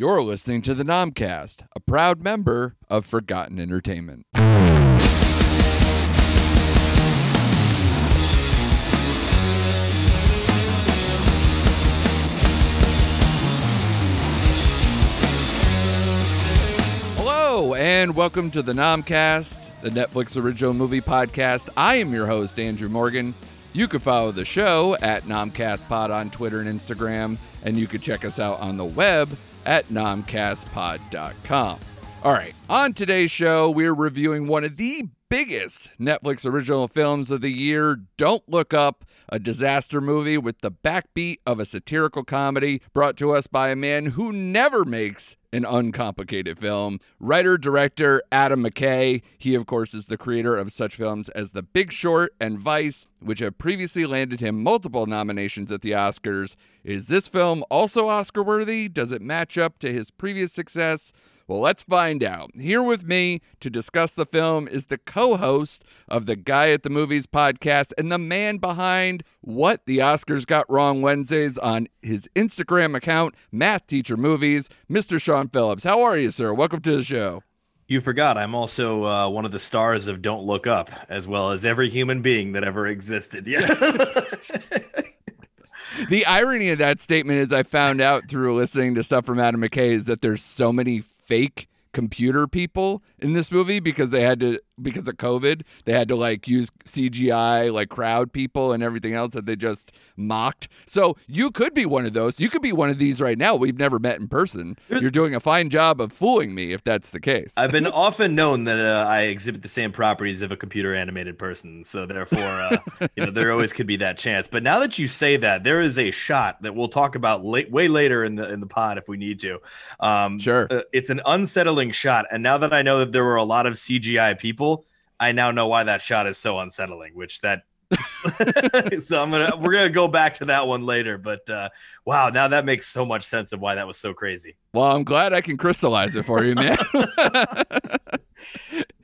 You're listening to the Nomcast, a proud member of Forgotten Entertainment. Hello, and welcome to the Nomcast, the Netflix original movie podcast. I am your host, Andrew Morgan. You can follow the show at NomcastPod on Twitter and Instagram, and you can check us out on the web at nomcastpod.com. All right, on today's show, we're reviewing one of the biggest Netflix original films of the year, Don't Look Up, a disaster movie with the backbeat of a satirical comedy brought to us by a man who never makes an uncomplicated film. Writer director Adam McKay. He, of course, is the creator of such films as The Big Short and Vice, which have previously landed him multiple nominations at the Oscars. Is this film also Oscar worthy? Does it match up to his previous success? Well, let's find out. Here with me to discuss the film is the co host of the Guy at the Movies podcast and the man behind What the Oscars Got Wrong Wednesdays on his Instagram account, Math Teacher Movies, Mr. Sean Phillips. How are you, sir? Welcome to the show. You forgot I'm also uh, one of the stars of Don't Look Up, as well as every human being that ever existed. Yeah. the irony of that statement is I found out through listening to stuff from Adam McKay is that there's so many fake computer people in this movie because they had to because of COVID, they had to like use CGI like crowd people and everything else that they just mocked. So you could be one of those. You could be one of these right now. We've never met in person. You're doing a fine job of fooling me if that's the case. I've been often known that uh, I exhibit the same properties of a computer animated person. So therefore, uh, you know, there always could be that chance. But now that you say that, there is a shot that we'll talk about late, way later in the in the pod if we need to. Um, sure. Uh, it's an unsettling shot, and now that I know that there were a lot of CGI people I now know why that shot is so unsettling, which that so I'm gonna we're gonna go back to that one later. But uh, wow, now that makes so much sense of why that was so crazy. Well, I'm glad I can crystallize it for you, man.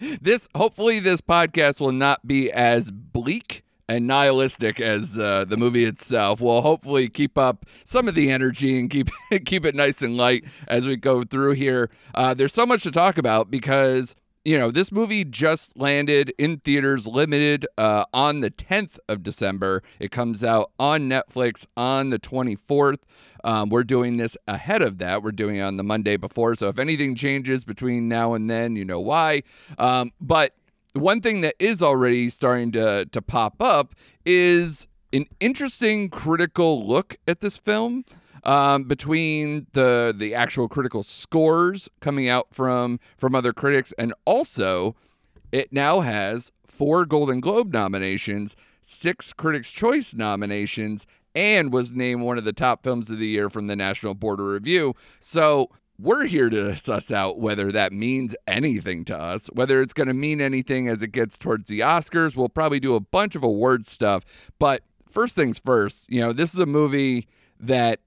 this hopefully this podcast will not be as bleak and nihilistic as uh, the movie itself. We'll hopefully keep up some of the energy and keep keep it nice and light as we go through here. Uh, there's so much to talk about because you know, this movie just landed in theaters limited uh, on the 10th of December. It comes out on Netflix on the 24th. Um, we're doing this ahead of that. We're doing it on the Monday before. So if anything changes between now and then, you know why. Um, but one thing that is already starting to, to pop up is an interesting critical look at this film um, between the the actual critical scores coming out from from other critics, and also it now has four Golden Globe nominations, six Critics' Choice nominations, and was named one of the top films of the year from the National Board of Review. So we're here to suss out whether that means anything to us, whether it's going to mean anything as it gets towards the Oscars. We'll probably do a bunch of award stuff, but first things first, you know, this is a movie that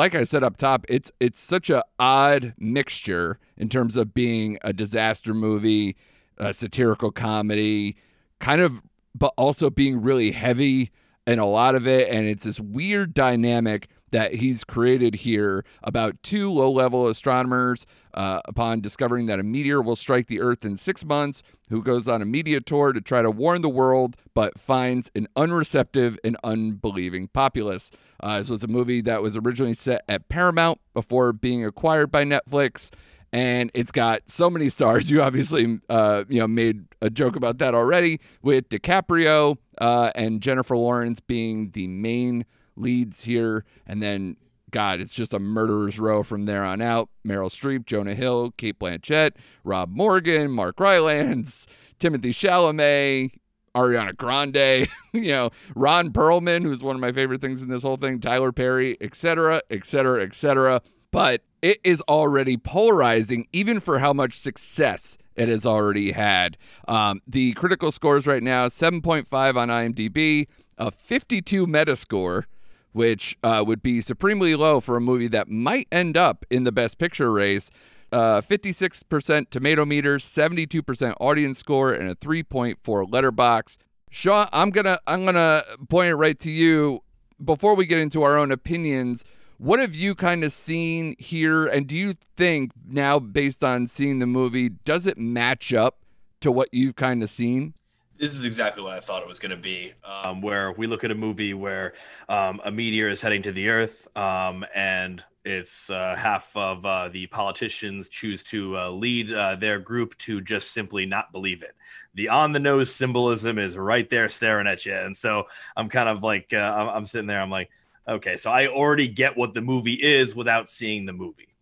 like I said up top, it's it's such a odd mixture in terms of being a disaster movie, a satirical comedy, kind of, but also being really heavy in a lot of it, and it's this weird dynamic that he's created here about two low level astronomers uh, upon discovering that a meteor will strike the Earth in six months, who goes on a media tour to try to warn the world, but finds an unreceptive and unbelieving populace. Uh, this was a movie that was originally set at Paramount before being acquired by Netflix. And it's got so many stars. You obviously, uh, you know, made a joke about that already with DiCaprio uh, and Jennifer Lawrence being the main leads here. And then, God, it's just a murderer's row from there on out. Meryl Streep, Jonah Hill, Cate Blanchett, Rob Morgan, Mark Rylance, Timothée Chalamet, Ariana Grande, you know, Ron Perlman, who's one of my favorite things in this whole thing, Tyler Perry, etc., etc., etc. But it is already polarizing, even for how much success it has already had. Um, the critical scores right now 7.5 on IMDb, a 52 Metascore, which uh, would be supremely low for a movie that might end up in the Best Picture race. Uh, 56% tomato meter, 72% audience score, and a 3.4 Letterboxd. Sean, I'm gonna I'm gonna point it right to you. Before we get into our own opinions, what have you kind of seen here? And do you think now, based on seeing the movie, does it match up to what you've kind of seen? This is exactly what I thought it was going to be. Um, where we look at a movie where um, a meteor is heading to the Earth, um, and it's uh, half of uh, the politicians choose to uh, lead uh, their group to just simply not believe it. The on the nose symbolism is right there staring at you, and so I'm kind of like uh, I'm, I'm sitting there. I'm like, okay, so I already get what the movie is without seeing the movie,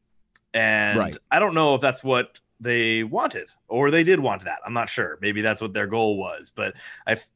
and Right. I don't know if that's what they wanted or they did want that. I'm not sure. Maybe that's what their goal was, but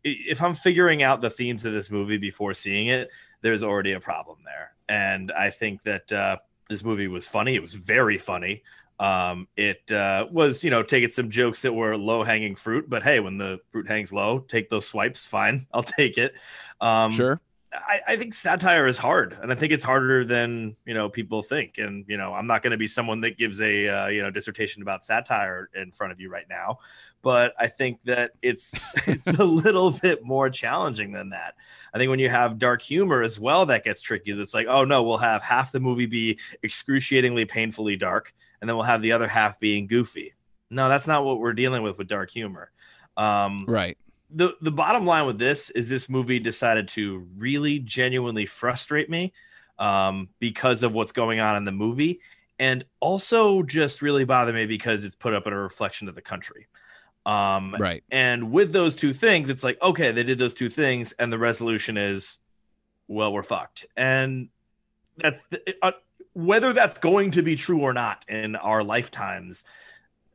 if I'm figuring out the themes of this movie before seeing it, there's already a problem there. And I think that uh, this movie was funny. It was very funny. Um, it uh, was, you know, taking some jokes that were low hanging fruit, but hey, when the fruit hangs low, take those swipes. Fine, I'll take it. Um, sure. I, I think satire is hard, and I think it's harder than you know people think. And you know, I'm not going to be someone that gives a uh, you know dissertation about satire in front of you right now, but I think that it's it's a little bit more challenging than that. I think when you have dark humor as well, that gets tricky. It's like, oh no, we'll have half the movie be excruciatingly painfully dark, and then we'll have the other half being goofy. No, that's not what we're dealing with with dark humor. Um, Right. The the bottom line with this is this movie decided to really genuinely frustrate me um, because of what's going on in the movie and also just really bother me because it's put up in a reflection of the country um, Right. and with those two things it's like okay they did those two things and the resolution is well we're fucked and that's uh, whether that's going to be true or not in our lifetimes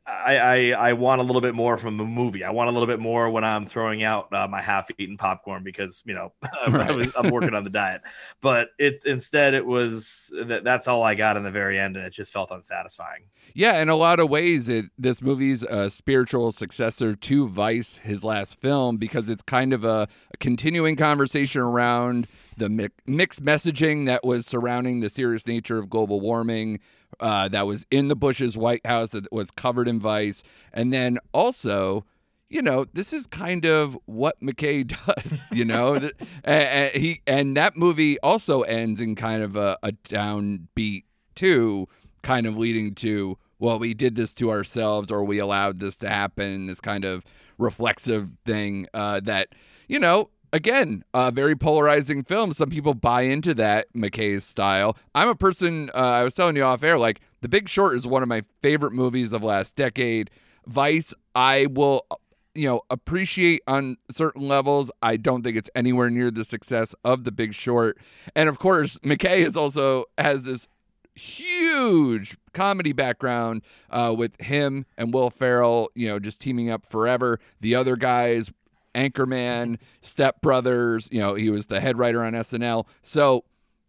I, I I want a little bit more from the movie. I want a little bit more when I'm throwing out uh, my half-eaten popcorn because you know I was, I'm working on the diet. But it instead it was that that's all I got in the very end, and it just felt unsatisfying. Yeah, in a lot of ways, it this movie's a spiritual successor to Vice, his last film, because it's kind of a, a continuing conversation around the mixed messaging that was surrounding the serious nature of global warming, uh, that was in the Bush's White House, that was covered in Vice, and then also. You know, this is kind of what McKay does. You know, Th- and, he and that movie also ends in kind of a, a downbeat too, kind of leading to well, we did this to ourselves, or we allowed this to happen. This kind of reflexive thing uh, that you know. Again, a very polarizing film. Some people buy into that McKay's style. I'm a person. Uh, I was telling you off air, like The Big Short is one of my favorite movies of last decade. Vice, I will you know appreciate on certain levels i don't think it's anywhere near the success of the big short and of course mckay is also has this huge comedy background uh, with him and will ferrell you know just teaming up forever the other guys anchorman step brothers you know he was the head writer on snl so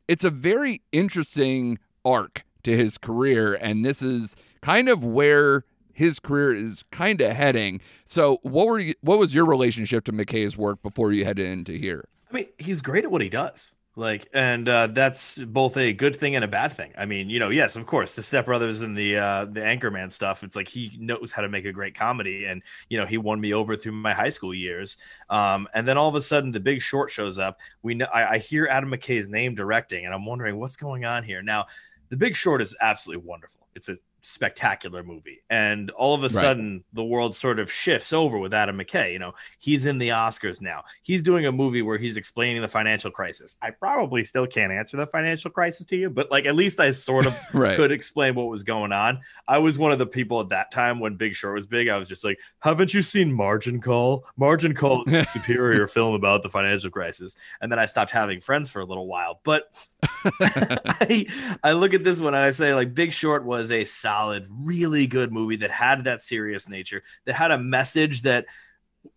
it's a very interesting arc to his career and this is kind of where his career is kind of heading. So, what were you, what was your relationship to McKay's work before you headed into here? I mean, he's great at what he does. Like, and uh, that's both a good thing and a bad thing. I mean, you know, yes, of course, the Step Brothers and the uh, the Anchorman stuff. It's like he knows how to make a great comedy, and you know, he won me over through my high school years. Um, and then all of a sudden, The Big Short shows up. We know I, I hear Adam McKay's name directing, and I'm wondering what's going on here. Now, The Big Short is absolutely wonderful. It's a spectacular movie. And all of a sudden the world sort of shifts over with adam mckay. You know he's in the oscars now. He's doing a movie where he's explaining the financial crisis. I probably still can't answer the financial crisis to you but like at least i sort of Right. could explain what was going on. I was one of the people at that time when big short was big. I was just like haven't you seen margin call? Margin call is a superior film about the financial crisis. And then i stopped having friends for a little while. But I, I look at this one and I say, like, Big Short was a solid, really good movie that had that serious nature, that had a message that,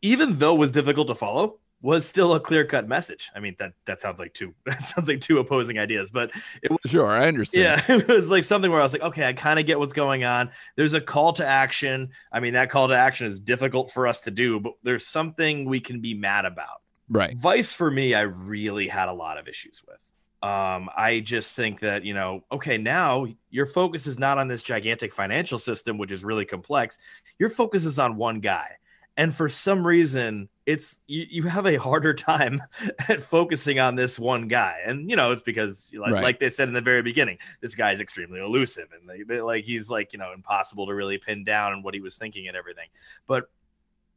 even though was difficult to follow, was still a clear cut message. I mean, that that sounds like two that sounds like two opposing ideas, but it was Sure, I understand. yeah, it was like something where I was like, okay, I kind of get what's going on. There's a call to action. I mean, that call to action is difficult for us to do, but there's something we can be mad about. Right. Vice for me, I really had a lot of issues with. Um, I just think that, you know, okay, now your focus is not on this gigantic financial system, which is really complex. Your focus is on one guy. and for some reason it's you, you have a harder time at focusing on this one guy and you know it's because like, Right. like they said in the very beginning this guy is extremely elusive and they, they- like he's like you know impossible to really pin down and what he was thinking and everything but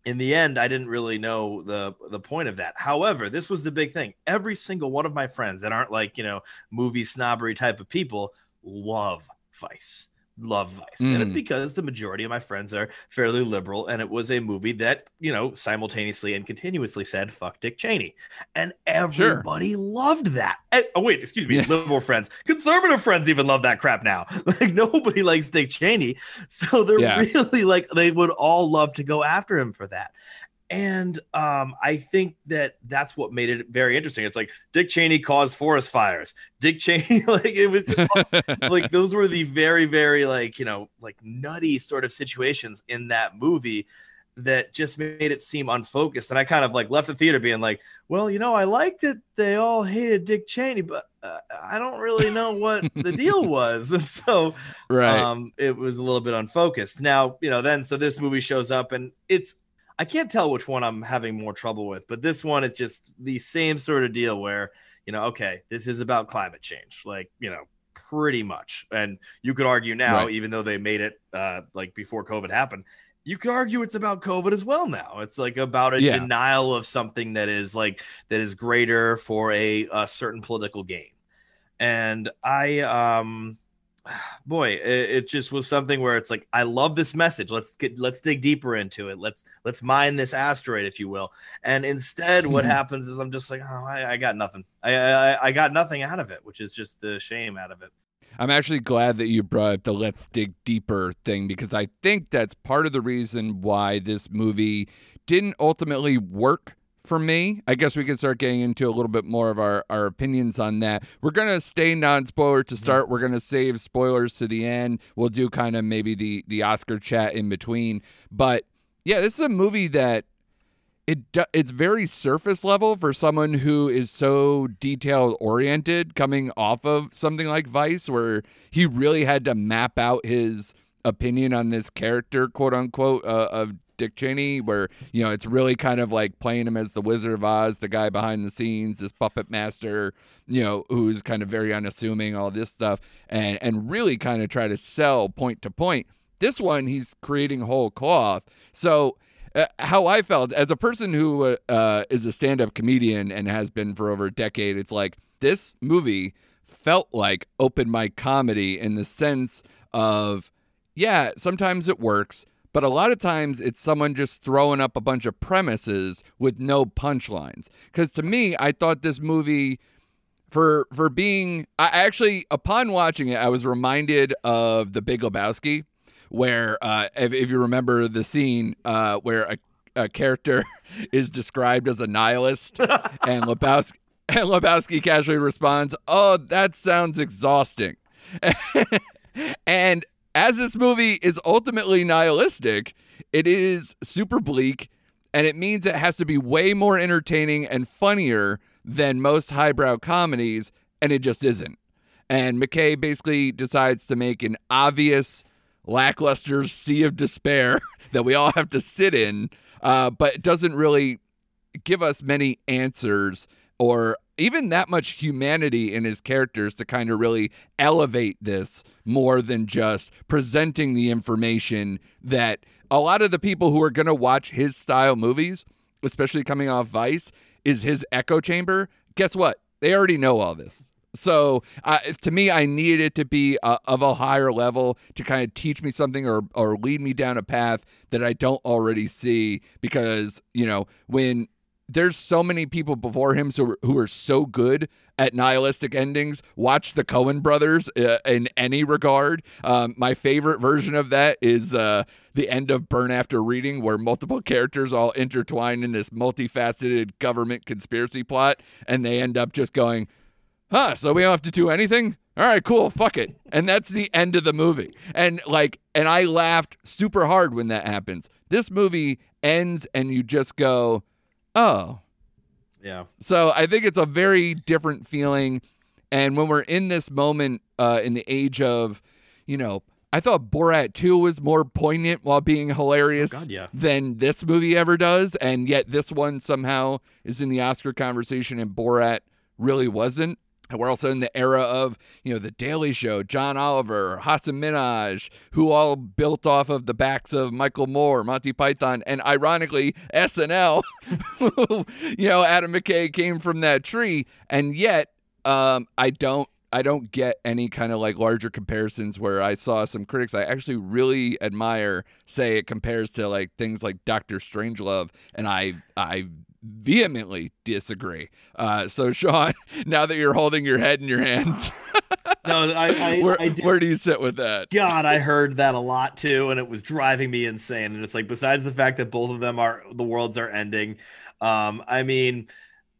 in the end i didn't really know the the point of that. However this was the big thing. Every single one of my friends that aren't like you know movie snobbery type of people love vice love vice and it's Mm. because the majority of my friends are fairly liberal and it was a movie that you know simultaneously and continuously said fuck dick cheney and everybody loved that Eh, oh wait excuse me Yeah. liberal friends conservative friends even love that crap now like nobody likes dick cheney so they're Yeah. really like they would all love to go after him for that and um, I think that that's what made it very interesting. It's like Dick Cheney caused forest fires. Dick Cheney, like it was like those were the very, very like you know like nutty sort of situations in that movie that just made it seem unfocused. And I kind of like left the theater being like, well, you know, I like that they all hated Dick Cheney, but uh, I don't really know what the deal was. And so right. um, it was a little bit unfocused. Now, you know, then so this movie shows up and it's I can't tell which one I'm having more trouble with, but this one is just the same sort of deal where, you know, okay, this is about climate change, like, you know, pretty much. And you could argue now, Right. even though they made it uh like before COVID happened, you could argue it's about COVID as well now. It's like about a Yeah. denial of something that is like that is greater for a, a certain political gain. And I um boy it, it just was something where it's like i love this message. Let's get let's dig deeper into it. Let's let's mine this asteroid if you will. And instead what mm-hmm. happens is i'm just like oh i, I got nothing. I, I i got nothing out of it which is just the shame out of it. I'm actually glad that you brought up the let's dig deeper thing because I think that's part of the reason why this movie didn't ultimately work for me. I guess we can start getting into a little bit more of our, our opinions on that. We're going to stay non spoiler to start. We're going to save spoilers to the end. We'll do kind of maybe the, the Oscar chat in between. But yeah, this is a movie that it it's very surface level for someone who is so detail oriented coming off of something like Vice where he really had to map out his opinion on this character quote unquote uh, of Dick Cheney where you know it's really kind of like playing him as the Wizard of Oz the guy behind the scenes this puppet master you know who's kind of very unassuming all this stuff and and really kind of try to sell point to point. This one he's creating whole cloth. So uh, how I felt as a person who uh, uh, is a stand-up comedian and has been for over a decade, it's like this movie felt like open mic comedy in the sense of, yeah, sometimes it works, but a lot of times it's someone just throwing up a bunch of premises with no punchlines. Because to me, I thought this movie for for being I actually upon watching it, I was reminded of The Big Lebowski where uh, if, if you remember the scene uh, where a, a character is described as a nihilist and Lebowski and Lebowski casually responds, "Oh, that sounds exhausting." and as this movie is ultimately nihilistic, it is super bleak and it means it has to be way more entertaining and funnier than most highbrow comedies and it just isn't. And McKay basically decides to make an obvious lackluster sea of despair that we all have to sit in, uh, but it doesn't really give us many answers or even that much humanity in his characters to kind of really elevate this more than just presenting the information that a lot of the people who are going to watch his style movies, especially coming off Vice, is his echo chamber. Guess what? They already know all this. So uh, to me, I needed it to be uh, of a higher level to kind of teach me something or or lead me down a path that I don't already see. Because you know when there's so many people before him so, who are so good at nihilistic endings. Watch the Coen brothers uh, in any regard. Um, my favorite version of that is uh, the end of Burn After Reading, where multiple characters all intertwine in this multifaceted government conspiracy plot, and they end up just going, huh, so we don't have to do anything? All right, cool, fuck it. And that's the end of the movie. And like, and I laughed super hard when that happens. This movie ends and you just go, oh. yeah So I think it's a very different feeling. And when we're in this moment uh, in the age of, you know, I thought Borat 2 was more poignant while being hilarious Oh, God, yeah. than this movie ever does. And yet this one somehow is in the Oscar conversation and Borat really wasn't. We're also in the era of, you know, The Daily Show, John Oliver, Hasan Minhaj, who all built off of the backs of Michael Moore, Monty Python, and ironically, SNL. you know, Adam McKay came from that tree. And yet, um, I don't I don't get any kind of like larger comparisons where I saw some critics I actually really admire say it compares to like things like Doctor Strangelove, and I I vehemently disagree. Uh, so Sean, now that you're holding your head in your hands, No, I, I, where I where do you sit with that? God, I heard that a lot too, and it was driving me insane. And it's like, besides the fact that both of them are the worlds are ending, um, I mean,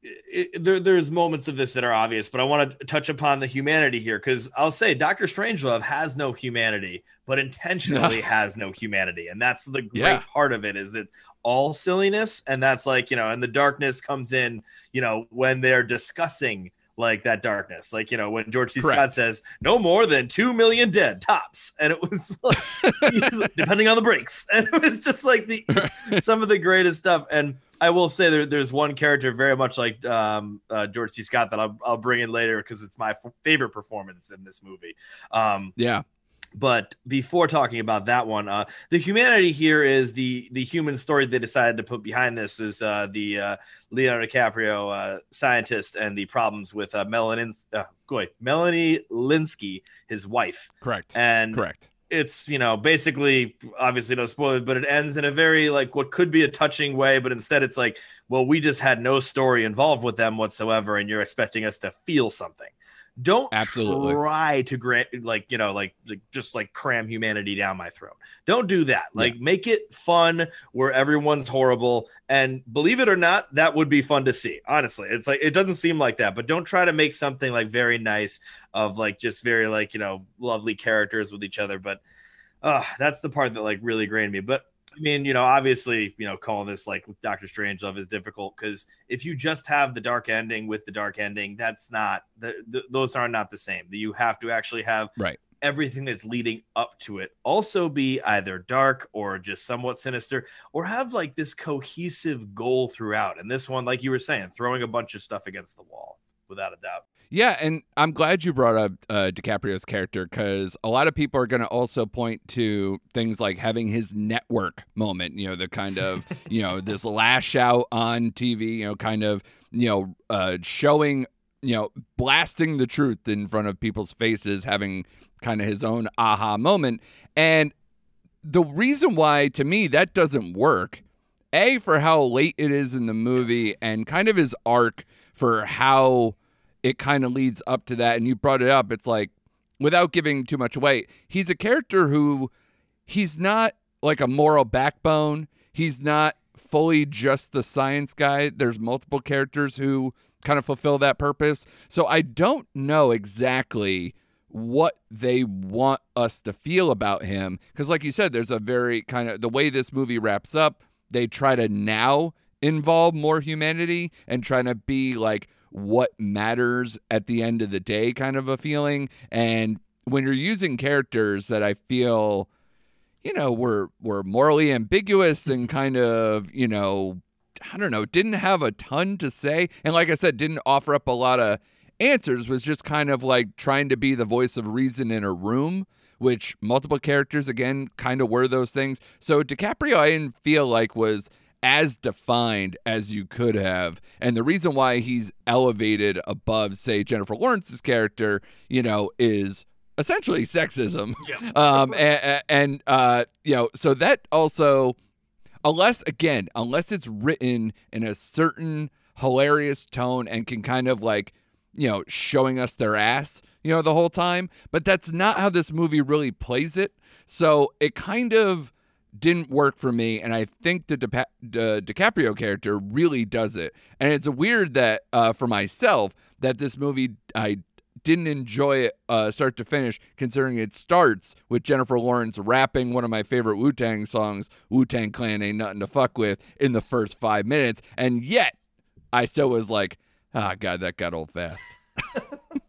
it, there, there's moments of this that are obvious, but I want to touch upon the humanity here because I'll say Doctor Strangelove has no humanity, but intentionally has no humanity, and that's the great Yeah. part of it. Is it's all silliness, and that's like you know, and the darkness comes in, you know, when they're discussing like that darkness, like you know, when George C. Correct. Scott says no more than two million dead tops, and it was like depending on the breaks, and it was just like the some of the greatest stuff. And I will say there, there's one character very much like um, uh, George C. Scott that I'll, I'll bring in later because it's my f- favorite performance in this movie. Um, Yeah, but before talking about that one, uh, the humanity here is the the human story they decided to put behind this is uh, the uh, Leonardo DiCaprio uh, scientist and the problems with uh, Melanie uh, Melanie Lynskey, his wife, correct, and correct. it's you know basically obviously no spoilers but it ends in a very like what could be a touching way but instead it's like well we just had no story involved with them whatsoever and you're expecting us to feel something don't Absolutely. try to grant like you know like, like just like cram humanity down my throat. Don't do that. Like make it fun where everyone's horrible. And believe it or not that would be fun to see honestly. It's like it doesn't seem like that but don't try to make something like very nice of like just very like you know lovely characters with each other. But uh that's the part that like really grained me. But i mean you know obviously you know calling this like dr strangelove is difficult because if you just have the dark ending with the dark ending that's not the, the, those are not the same. You have to actually have Right. everything that's leading up to it. Also be either dark or just somewhat sinister or have like this cohesive goal throughout. And this one like you were saying throwing a bunch of stuff against the wall without a doubt Yeah, and I'm glad you brought up uh, DiCaprio's character because a lot of people are going to also point to things like having his network moment. You know, the kind of you know this lash out on TV. You know, kind of you know uh, showing you know blasting the truth in front of people's faces, having kind of his own aha moment. And the reason why to me that doesn't work, a for how late it is in the movie, and kind of his arc for how it kind of leads up to that. And you brought it up. It's like, without giving too much away, he's a character who he's not like a moral backbone. He's not fully just the science guy. There's multiple characters who kind of fulfill that purpose. So I don't know exactly what they want us to feel about him. Because, like you said, there's a very kind of the way this movie wraps up, they try to now involve more humanity and trying to be like what matters at the end of the day kind of a feeling. And when you're using characters that I feel, you know, were were morally ambiguous and mm-hmm. kind of, you know, I don't know, didn't have a ton to say. And like I said, didn't offer up a lot of answers, was just kind of like trying to be the voice of reason in a room, which multiple characters, again, kind of were those things. So DiCaprio, I didn't feel like was as defined as you could have. And the reason why he's elevated above, say, Jennifer Lawrence's character, you know, is essentially sexism. Yeah. Um, and, and uh, you know, so that also, unless again, unless it's written in a certain hilarious tone and can kind of like, you know, showing us their ass, you know, the whole time. But that's not how this movie really plays it. So it kind of didn't work for me, and I think the Di- Di- DiCaprio character really does it. And it's weird that uh, for myself that this movie I didn't enjoy it uh, start to finish, considering it starts with Jennifer Lawrence rapping one of my favorite Wu Tang songs, Wu Tang Clan Ain't Nothing to Fuck With, in the first five minutes. And yet, I still was like, ah, God, that got old fast.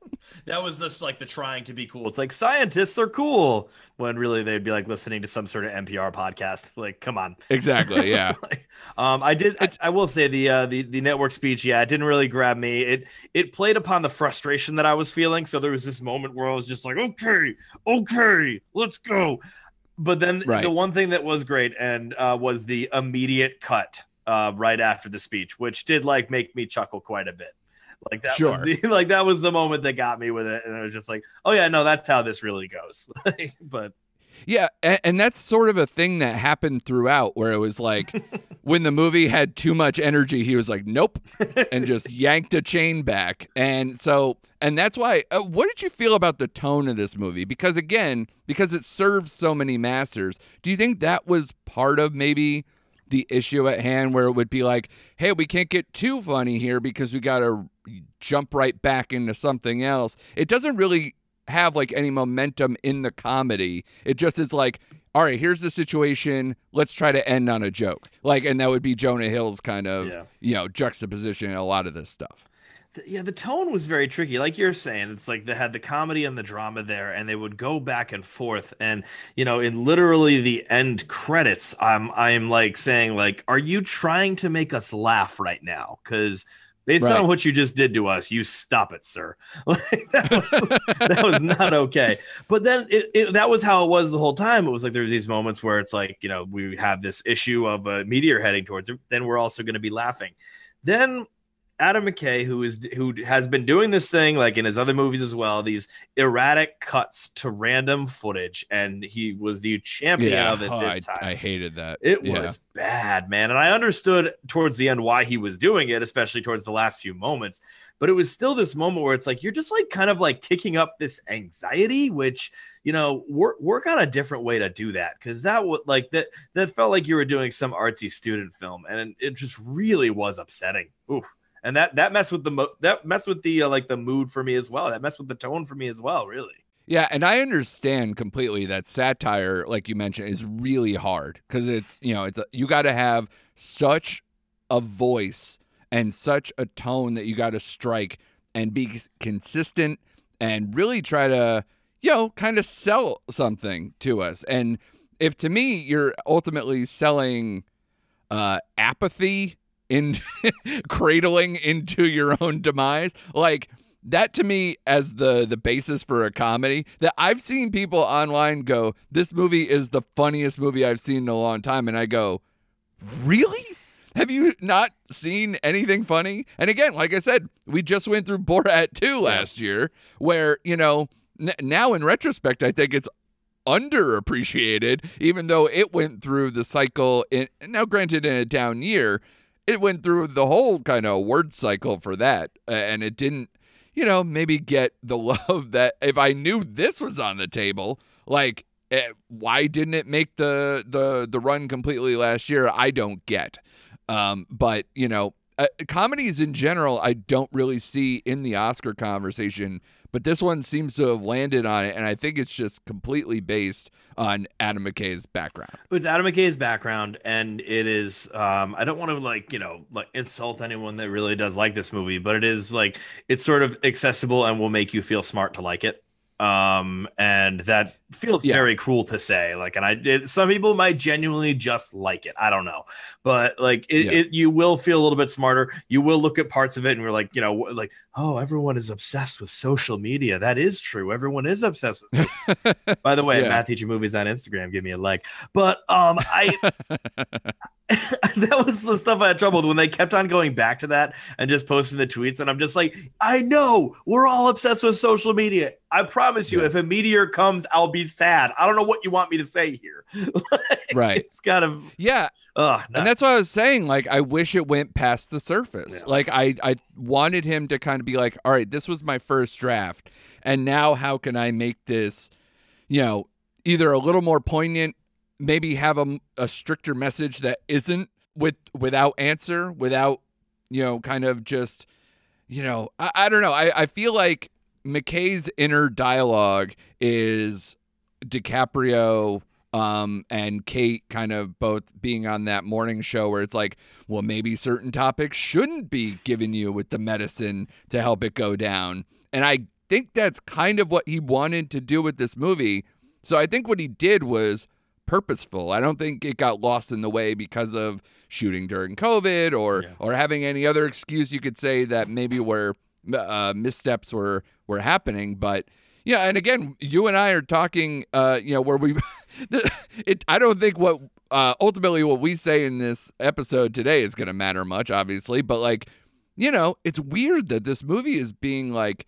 that was just like the trying to be cool. It's like scientists are cool when really they'd be like listening to some sort of NPR podcast. Like, come on. Exactly. Yeah. Like, um, I did. I, I will say the uh, the the network speech. Yeah, it didn't really grab me. It it played upon the frustration that I was feeling. So there was this moment where I was just like, okay, okay, let's go. But then Right. the one thing that was great and uh, was the immediate cut uh, right after the speech, which did like make me chuckle quite a bit. Like that Sure. was the, like that was the moment that got me with it, and I was just like, oh yeah, no, that's how this really goes. but Yeah, and, and that's sort of a thing that happened throughout, where it was like when the movie had too much energy, he was like, "Nope," and just yanked a chain back. And so, and that's why. Uh, what did you feel about the tone of this movie? Because again, because it serves so many masters, do you think that was part of maybe the issue at hand, where it would be like, "Hey, we can't get too funny here because we got to jump right back into something else." It doesn't really have like any momentum in the comedy. It just is like, all right, here's the situation. Let's try to end on a joke. Like, and that would be Jonah Hill's kind of, Yeah. you know, juxtaposition in a lot of this stuff. yeah, the tone was very tricky. Like you're saying, it's like they had the comedy and the drama there, and they would go back and forth. And you know, in literally the end credits, I'm I'm like saying, like, are you trying to make us laugh right now? Because based Right. on what you just did to us, you stop it, sir. Like that was that was not okay. But then it, it, that was how it was the whole time. It was like there these moments where it's like, you know, we have this issue of a meteor heading towards it. Then we're also going to be laughing. Then Adam McKay, who is who has been doing this thing like in his other movies as well, these erratic cuts to random footage, and he was the champion of it Oh, this I, time. I hated that. It Yeah. was bad, man. And I understood towards the end why he was doing it, especially towards the last few moments. But it was still this moment where it's like you're just like kind of like kicking up this anxiety, which you know work work on a different way to do that because that would like that that felt like you were doing some artsy student film, and it just really was upsetting. Oof. And that that messed with the mo- that messed with the uh, like the mood for me as well. That messed with the tone for me as well. Really. Yeah, and I understand completely that satire, like you mentioned, is really hard because it's you know it's a, you got to have such a voice and such a tone that you got to strike and be consistent and really try to you know kind of sell something to us. And if to me you're ultimately selling uh, apathy in cradling into your own demise, like that to me as the the basis for a comedy that I've seen people online go, this movie is the funniest movie I've seen in a long time, and I go, really? Have you not seen anything funny? And again, like I said, we just went through Borat 2 last year, where, you know, n- now in retrospect, I think it's underappreciated, even though it went through the cycle. In, now, granted, in a down year, it went through the whole kind of word cycle for that. And it didn't, you know, maybe get the love that if I knew this was on the table, like, eh, why didn't it make the, the, the run completely last year? I don't get. Um, but you know, uh, comedies in general, I don't really see in the Oscar conversation. But this one seems to have landed on it, and I think it's just completely based on Adam McKay's background. It's Adam McKay's background, and it is. Um, I don't want to like you know like insult anyone that really does like this movie, but it is like it's sort of accessible and will make you feel smart to like it. Um, and that feels Yeah. very cruel to say. Like, and I did. Some people might genuinely just like it. I don't know, but like it, Yeah. it you will feel a little bit smarter. You will look at parts of it, and we're like, you know, like, oh, everyone is obsessed with social media. That is true. Everyone is obsessed with. Social by the way, Yeah. Math Teacher Movies on Instagram, give me a like. But um, I that was the stuff I had trouble with when they kept on going back to that and just posting the tweets, and I'm just like, I know we're all obsessed with social media. I promise you, Yeah. if a meteor comes, I'll be sad. I don't know what you want me to say here. right. It's kind of Yeah. ugh. And that's what I was saying. Like, I wish it went past the surface. Yeah. Like, I, I wanted him to kind of be like, all right, this was my first draft. And now how can I make this, you know, either a little more poignant, maybe have a, a stricter message that isn't with without answer, without, you know, kind of just, you know, I, I don't know. I, I feel like McKay's inner dialogue is DiCaprio um, and Kate kind of both being on that morning show where it's like, well, maybe certain topics shouldn't be given you with the medicine to help it go down. And I think that's kind of what he wanted to do with this movie. So I think what he did was purposeful. I don't think it got lost in the way because of shooting during COVID or Yeah. or having any other excuse you could say that maybe where uh, missteps were were happening. But yeah, and again, you and I are talking. Uh, you know, where we, it. I don't think what uh, ultimately what we say in this episode today is going to matter much, obviously. But like, you know, it's weird that this movie is being like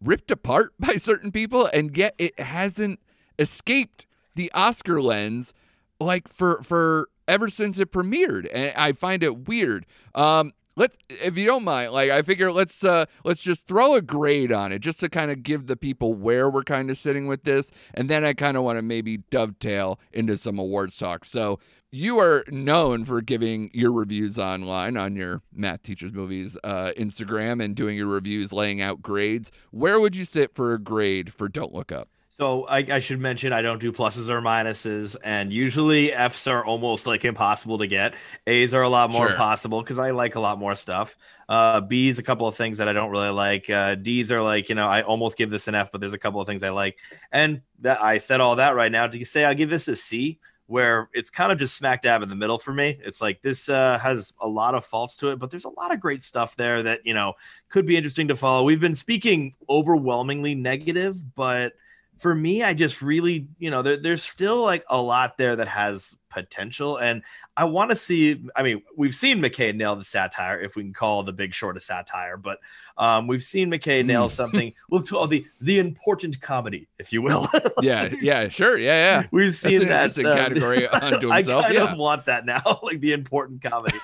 ripped apart by certain people, and yet it hasn't escaped the Oscar lens like for for ever since it premiered, and I find it weird. Um, let if you don't mind, like I figure let's uh let's just throw a grade on it just to kind of give the people where we're kind of sitting with this, and then I kind of want to maybe dovetail into some awards talk. So you are known for giving your reviews online on your math teachers movies uh, Instagram and doing your reviews laying out grades. Where would you sit for a grade for Don't Look Up? So I, I should mention I don't do pluses or minuses, and usually Fs are almost like impossible to get. A's are a lot more Sure. possible because I like a lot more stuff. Uh, B's a couple of things that I don't really like. Uh, D's are like you know I almost give this an F, but there's a couple of things I like. And that I said all that right now to say I give this a C, where it's kind of just smack dab in the middle for me. It's like this uh, has a lot of faults to it, but there's a lot of great stuff there that you know could be interesting to follow. We've been speaking overwhelmingly negative, but for me, I just really, you know, there, there's still like a lot there that has potential. And I want to see, I mean, we've seen McKay nail the satire, if we can call the big short a satire, but um, we've seen McKay nail Mm. something, we'll call the, the important comedy, if you will. Yeah, yeah, sure, yeah, yeah. We've That's seen an that uh, category unto himself. I kind yeah. of want that now, like the important comedy,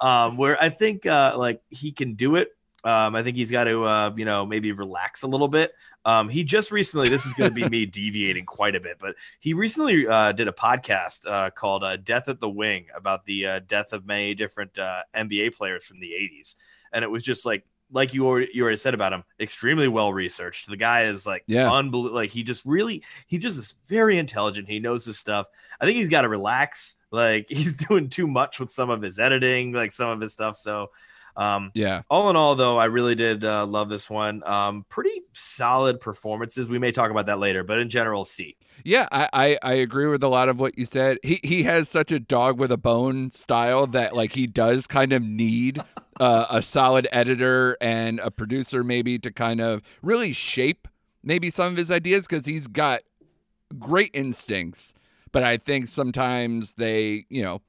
um, where I think uh, like he can do it. Um, I think he's got to, uh, you know, maybe relax a little bit. Um, he just recently, this is going to be me deviating quite a bit, but he recently uh, did a podcast uh, called uh, Death at the Wing about the uh, death of many different uh, NBA players from the 80s. And it was just like, like you already, you already said about him, extremely well researched. The guy is like, Yeah. unbelievable. Like he just really, he just is very intelligent. He knows his stuff. I think he's got to relax. Like he's doing too much with some of his editing, like some of his stuff. So, um, Yeah. all in all, though, I really did uh, love this one. Um, pretty solid performances. We may talk about that later, but in general, C. Yeah, I, I, I agree with a lot of what you said. He he has such a dog with a bone style that like he does kind of need uh, a solid editor and a producer maybe to kind of really shape maybe some of his ideas because he's got great instincts, but I think sometimes they you know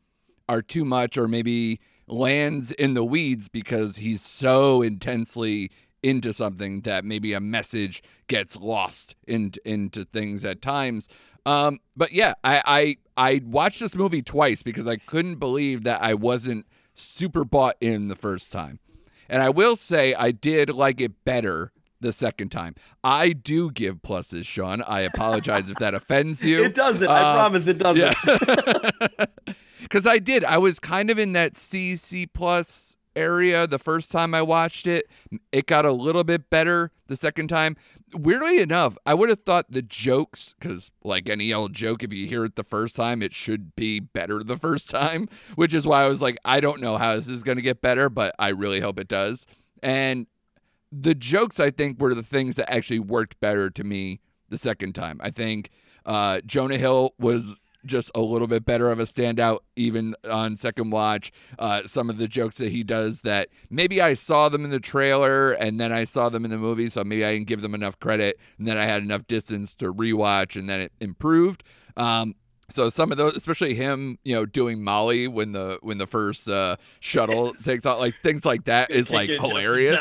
are too much or maybe lands in the weeds because he's so intensely into something that maybe a message gets lost in, into things at times. Um, but yeah, I, I I watched this movie twice because I couldn't believe that I wasn't super bought in the first time. And I will say I did like it better the second time. I do give pluses, Sean. I apologize if that offends you. It doesn't. I Um, promise it doesn't. yeah. Because I did. I was kind of in that C, C plus area the first time I watched it. It got a little bit better the second time. Weirdly enough, I would have thought the jokes, because like any old joke, if you hear it the first time, it should be better the first time, which is why I was like, I don't know how this is going to get better, but I really hope it does. And the jokes, I think, were the things that actually worked better to me the second time. I think uh, Jonah Hill was just a little bit better of a standout even on second watch. Uh, some of the jokes that he does that maybe I saw them in the trailer and then I saw them in the movie, so maybe I didn't give them enough credit, and then I had enough distance to rewatch, and then it improved. Um, so some of those, especially him, you know, doing Molly when the when the first uh, shuttle takes off, like things like that is like hilarious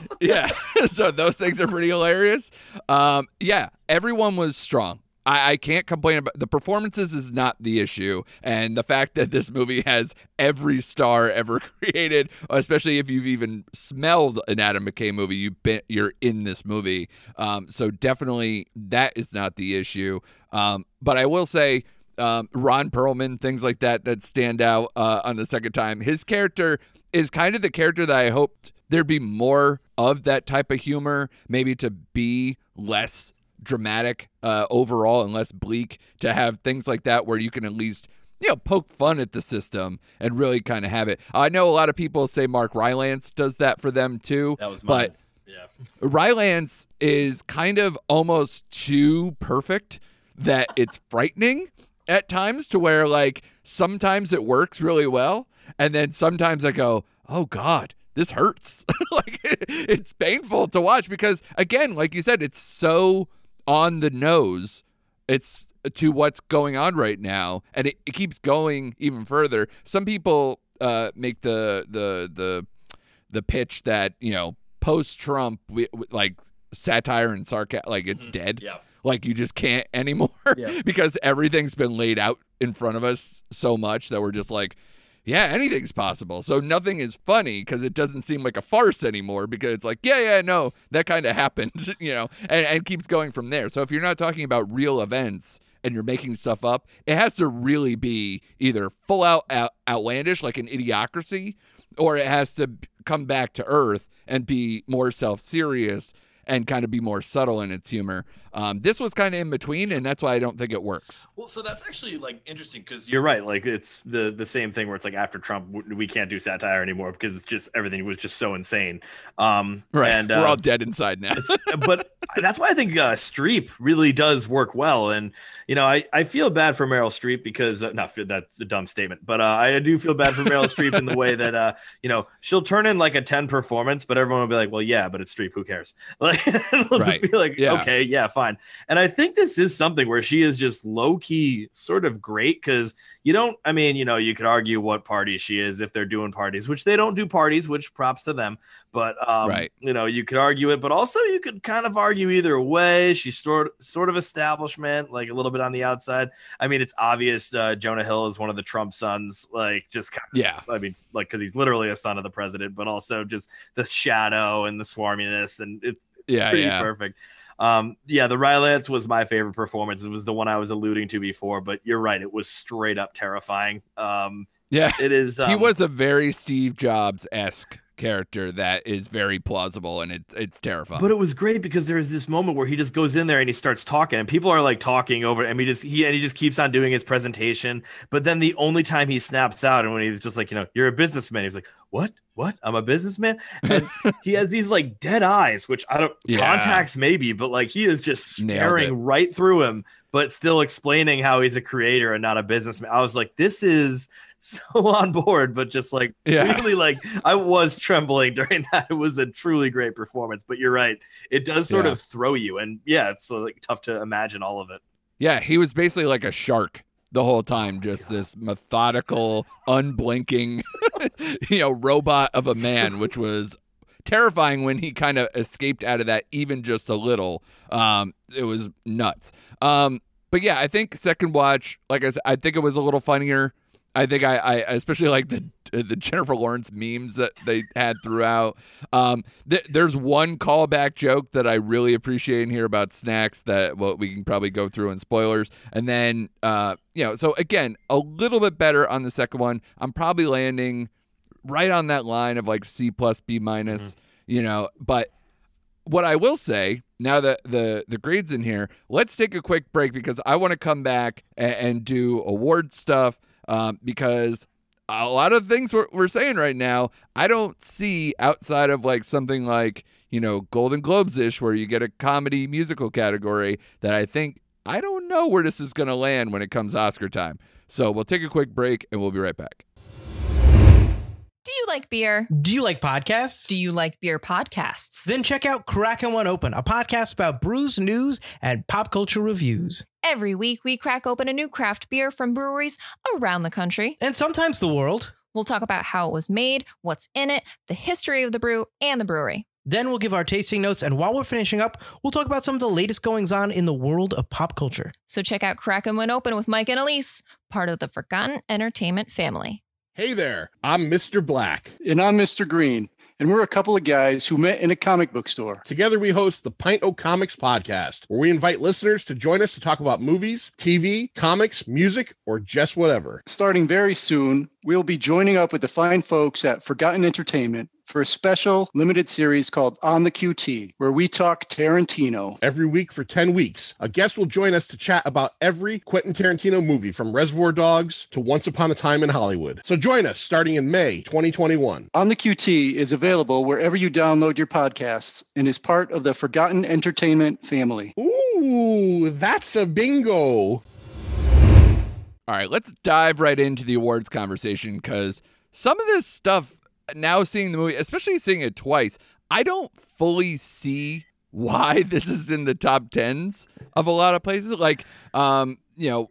yeah. so those things are pretty hilarious. Um, yeah, everyone was strong. I, I can't complain about the performances is not the issue, and the fact that this movie has every star ever created, especially if you've even smelled an Adam McKay movie, you've been you're in this movie. Um, so definitely that is not the issue. Um, but I will say. Um, Ron Perlman, things like that that stand out uh, on the second time. His character is kind of the character that I hoped there'd be more of that type of humor, maybe to be less dramatic uh, overall and less bleak, to have things like that where you can at least you know poke fun at the system and really kind of have it. I know a lot of people say Mark Rylance does that for them too, That was mine. but Yeah. Rylance is kind of almost too perfect that it's frightening at times to where like sometimes it works really well and then sometimes I go, "Oh god, this hurts." like it's painful to watch because again, like you said, it's so on the nose. It's to what's going on right now and it, it keeps going even further. Some people uh make the the the the pitch that, you know, post Trump like satire and sarcasm like it's dead Yeah. like you just can't anymore Yeah. because everything's been laid out in front of us so much that we're just like yeah anything's possible so nothing is funny because it doesn't seem like a farce anymore because it's like yeah yeah no that kind of happened you know and, and keeps going from there so if you're not talking about real events and you're making stuff up it has to really be either full out, out outlandish like an idiocracy or it has to come back to earth and be more self-serious and kind of be more subtle in its humor. Um, this was kind of in between, and that's why I don't think it works. Well, so that's actually like interesting because You're right. Like it's the the same thing where it's like after Trump, we can't do satire anymore because it's just everything was just so insane. Um, And We're uh, all dead inside now. but that's why I think uh, Streep really does work well. And you know, I, I feel bad for Meryl Streep because uh, not that's a dumb statement, but uh, I do feel bad for Meryl Streep in the way that uh, you know she'll turn in like a ten performance, but everyone will be like, well, yeah, but it's Streep, who cares? Like, Right. be like, Yeah. okay, yeah, fine. And I think this is something where she is just low key, sort of great because you don't. I mean, you know, you could argue what party she is if they're doing parties, which they don't do parties, which props to them. But um, Right. you know, you could argue it, but also you could kind of argue either way. She's sort sort of establishment, like a little bit on the outside. I mean, it's obvious uh, Jonah Hill is one of the Trump sons, like just kind yeah, I mean, like because he's literally a son of the president, but also just the shadow and the swarminess, and it's yeah, pretty yeah. perfect. Um, yeah, the Rylance was my favorite performance. It was the one I was alluding to before, but you're right, it was straight up terrifying. Um, Yeah, it is. Um, he was a very Steve Jobs esque character that is very plausible, and it's it's terrifying. But it was great because there's this moment where he just goes in there and he starts talking, and people are like talking over, and he just he and he just keeps on doing his presentation. But then the only time he snaps out, and when he's just like, you know, you're a businessman, he's like, what, what? I'm a businessman, and he has these like dead eyes, which I don't Yeah. contacts maybe, but like he is just staring right through him, but still explaining how he's a creator and not a businessman. I was like, this is so on board, but just like Yeah. really like I was trembling during that. It was a truly great performance, but you're right. It does sort Yeah. of throw you, and yeah, it's uh, like tough to imagine all of it. yeah, he was basically like a shark the whole time, just this methodical, unblinking, you know, robot of a man, which was terrifying when he kind of escaped out of that even just a little. Um, it was nuts. Um, but yeah, I think second watch, like I said, I think it was a little funnier. I think I, I especially like the the Jennifer Lawrence memes that they had throughout. Um, th- there's one callback joke that I really appreciate in here about snacks that well we can probably go through in spoilers, and then uh, you know, so again, a little bit better on the second one. I'm probably landing right on that line of like C plus B minus, you know, but what I will say now that the the grades in here, let's take a quick break because I want to come back and, and do award stuff um, because a lot of things we're, we're saying right now, I don't see outside of like something like you know Golden Globes ish where you get a comedy musical category that I think I don't know where this is going to land when it comes Oscar time. So we'll take a quick break and we'll be right back. Do you like beer? Do you like podcasts? Do you like beer podcasts? then check out Crackin' One Open, a podcast about brews, news, and pop culture reviews. Every week, we crack open a new craft beer from breweries around the country. And sometimes the world. We'll talk about how it was made, what's in it, the history of the brew, and the brewery. Then we'll give our tasting notes, and while we're finishing up, we'll talk about some of the latest goings on in the world of pop culture. So check out Crackin' One Open with Mike and Elise, part of the Forgotten Entertainment family. Hey there, I'm Mr. Black. And I'm Mr. Green, and we're a couple of guys who met in a comic book store. Together, we host the Pint O Comics podcast, where we invite listeners to join us to talk about movies, TV, comics, music, or just whatever. Starting very soon, we'll be joining up with the fine folks at Forgotten Entertainment for a special limited series called On the QT, where we talk Tarantino. Every week for 10 weeks, a guest will join us to chat about every Quentin Tarantino movie from Reservoir Dogs to Once Upon a Time in Hollywood. So join us starting in May 2021. On the QT is available wherever you download your podcasts and is part of the Forgotten Entertainment family. Ooh, that's a bingo. All right, let's dive right into the awards conversation because some of this stuff, now seeing the movie, especially seeing it twice, I don't fully see why this is in the top tens of a lot of places. Like, um, you know,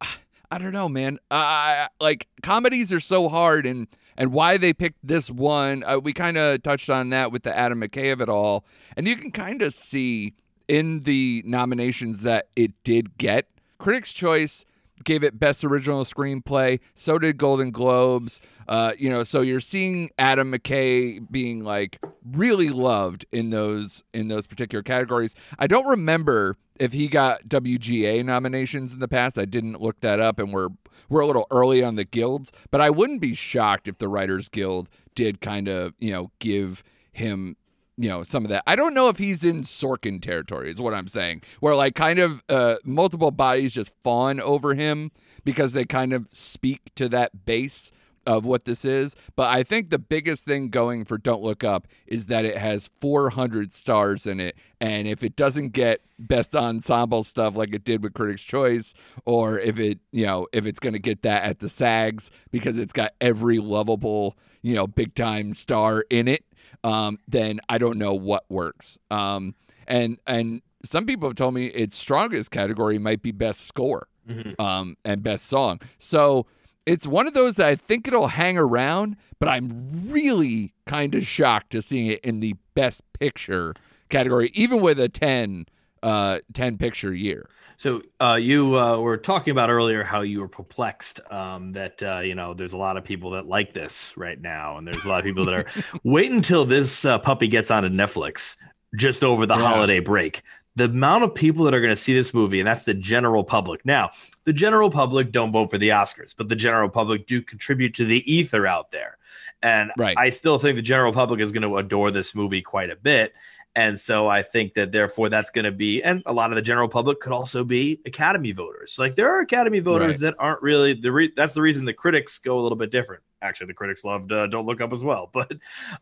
I don't know, man. Uh, like comedies are so hard, and and why they picked this one, uh, we kind of touched on that with the Adam McKay of it all, and you can kind of see in the nominations that it did get Critics' Choice gave it best original screenplay. So did Golden Globes. Uh, you know, so you're seeing Adam McKay being like really loved in those in those particular categories. I don't remember if he got WGA nominations in the past. I didn't look that up, and we're we're a little early on the guilds, but I wouldn't be shocked if the Writers Guild did kind of you know give him you know some of that. I don't know if he's in Sorkin territory. Is what I'm saying. Where like kind of uh, multiple bodies just fawn over him because they kind of speak to that base of what this is. But I think the biggest thing going for Don't Look Up is that it has 400 stars in it, and if it doesn't get best ensemble stuff like it did with Critics' Choice, or if it you know if it's going to get that at the SAGs because it's got every lovable you know big time star in it um, then I don't know what works. Um, and and some people have told me its strongest category might be best score Mhm. um, and best song. So it's one of those that I think it'll hang around, but I'm really kind of shocked to seeing it in the best picture category, even with a 10, uh, 10 picture year. So uh, you uh, were talking about earlier how you were perplexed um, that uh, you know there's a lot of people that like this right now, and there's a lot of people that are wait until this uh, puppy gets onto Netflix just over the Yeah. holiday break. The amount of people that are going to see this movie, and that's the general public. Now, the general public don't vote for the Oscars, but the general public do contribute to the ether out there. And Right. I still think the general public is going to adore this movie quite a bit. And so I think that therefore that's going to be, and a lot of the general public could also be Academy voters. Like there are Academy voters that aren't really the re- that's the reason the critics go a little bit different. Actually, the critics loved uh, Don't Look Up as well, but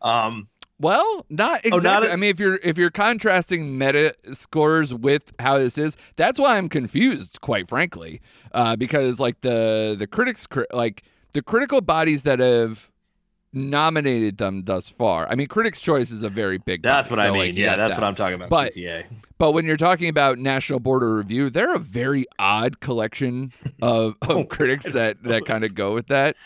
um, Well, not Oh, exactly. not a- I mean, if you're if you're contrasting meta scores with how this is, that's why I'm confused, quite frankly, uh, because like the the critics, cri- like the critical bodies that have nominated them thus far. I mean, Critics' Choice is a very big. that's body, what I mean. Like, yeah, that's that. what I'm talking about. But- CTA. But when you're talking about National Board of Review, they're a very odd collection of, Oh, critics that, that kind of go with that.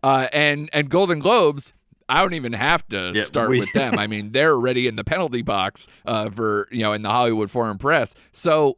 Uh, and and Golden Globes, I don't even have to Yeah, start we- with them. I mean, they're already in the penalty box uh, for you know in the Hollywood Foreign Press. So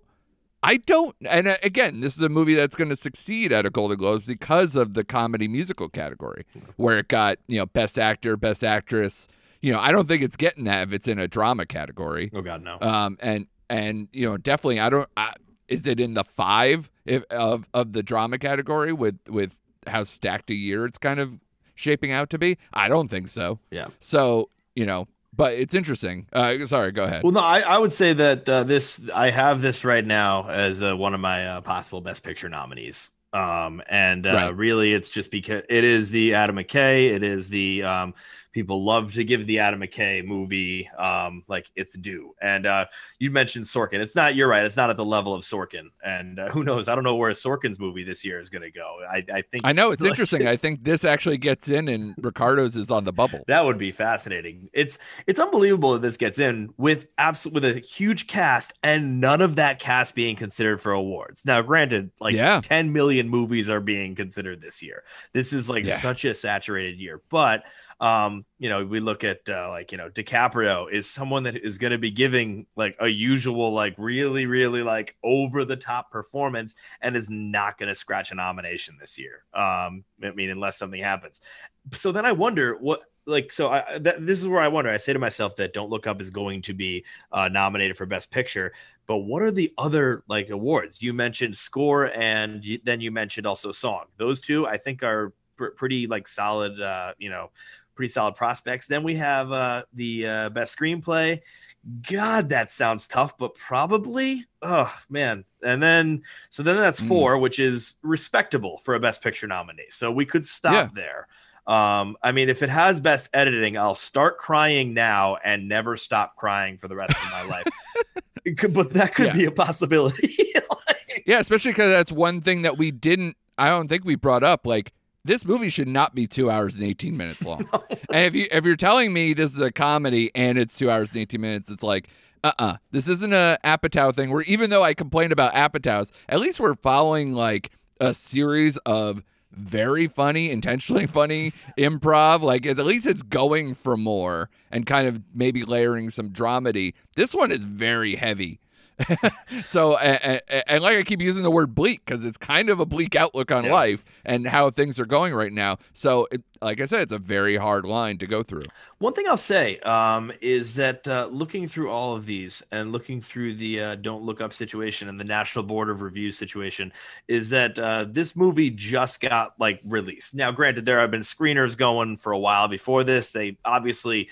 I don't. And uh, again, this is a movie that's going to succeed at a Golden Globes because of the comedy musical category, where it got you know Best Actor, Best Actress. You know, I don't think it's getting that if it's in a drama category. Oh God, no. Um, and and you know, definitely, I don't. I, is it in the five if, of of the drama category with with how stacked a year it's kind of shaping out to be? I don't think so. Yeah. So you know, but it's interesting. Uh, sorry, go ahead. Well, no, I, I would say that uh, this I have this right now as uh, one of my uh, possible Best Picture nominees. Um, and uh, Right. really, it's just because it is the Adam McKay. It is the um, people love to give the Adam McKay movie um, like its due. And uh, you mentioned Sorkin. It's not. You're right. It's not at the level of Sorkin. And uh, who knows? I don't know where Sorkin's movie this year is going to go. I, I think I know it's like, interesting. I think this actually gets in, and Ricardos is on the bubble. That would be fascinating. It's it's unbelievable that this gets in with absolute with a huge cast and none of that cast being considered for awards. Now, granted, like Yeah. 10 million movies are being considered this year. This is like Yeah. such a saturated year. But um, you know, we look at uh, like you know, DiCaprio is someone that is going to be giving like a usual like really really like over the top performance and is not going to scratch a nomination this year. Um, I mean, unless something happens. So then I wonder what like so I that, this is where I wonder. I say to myself that Don't Look Up is going to be uh, nominated for Best Picture, but what are the other like awards? You mentioned score, and you, then you mentioned also song. Those two I think are pr- pretty like solid. Uh, you know, pretty solid prospects. Then we have uh, the uh, best screenplay. God, that sounds tough, but probably. Oh man, and then so then that's Mm. four, which is respectable for a best picture nominee. So we could stop Yeah. there. Um, I mean, if it has best editing, I'll start crying now and never stop crying for the rest of my life. But that could Yeah. be a possibility. Like, Yeah, especially because that's one thing that we didn't. I don't think we brought up. Like this movie should not be two hours and eighteen minutes long. And if you if you're telling me this is a comedy and it's two hours and eighteen minutes, it's like. Uh uh This isn't a Apatow thing where even though I complained about Apatows, at least we're following like a series of very funny, intentionally funny improv. Like at least it's going for more and kind of maybe layering some dramedy. This one is very heavy. so and, and like I keep using the word bleak because it's kind of a bleak outlook on Yeah. life and how things are going right now. So it, like I said, it's a very hard line to go through. One thing I'll say um, is that uh, looking through all of these and looking through the uh, Don't Look Up situation and the National Board of Review situation is that uh, this movie just got like released. Now, granted, there have been screeners going for a while before this. They obviously,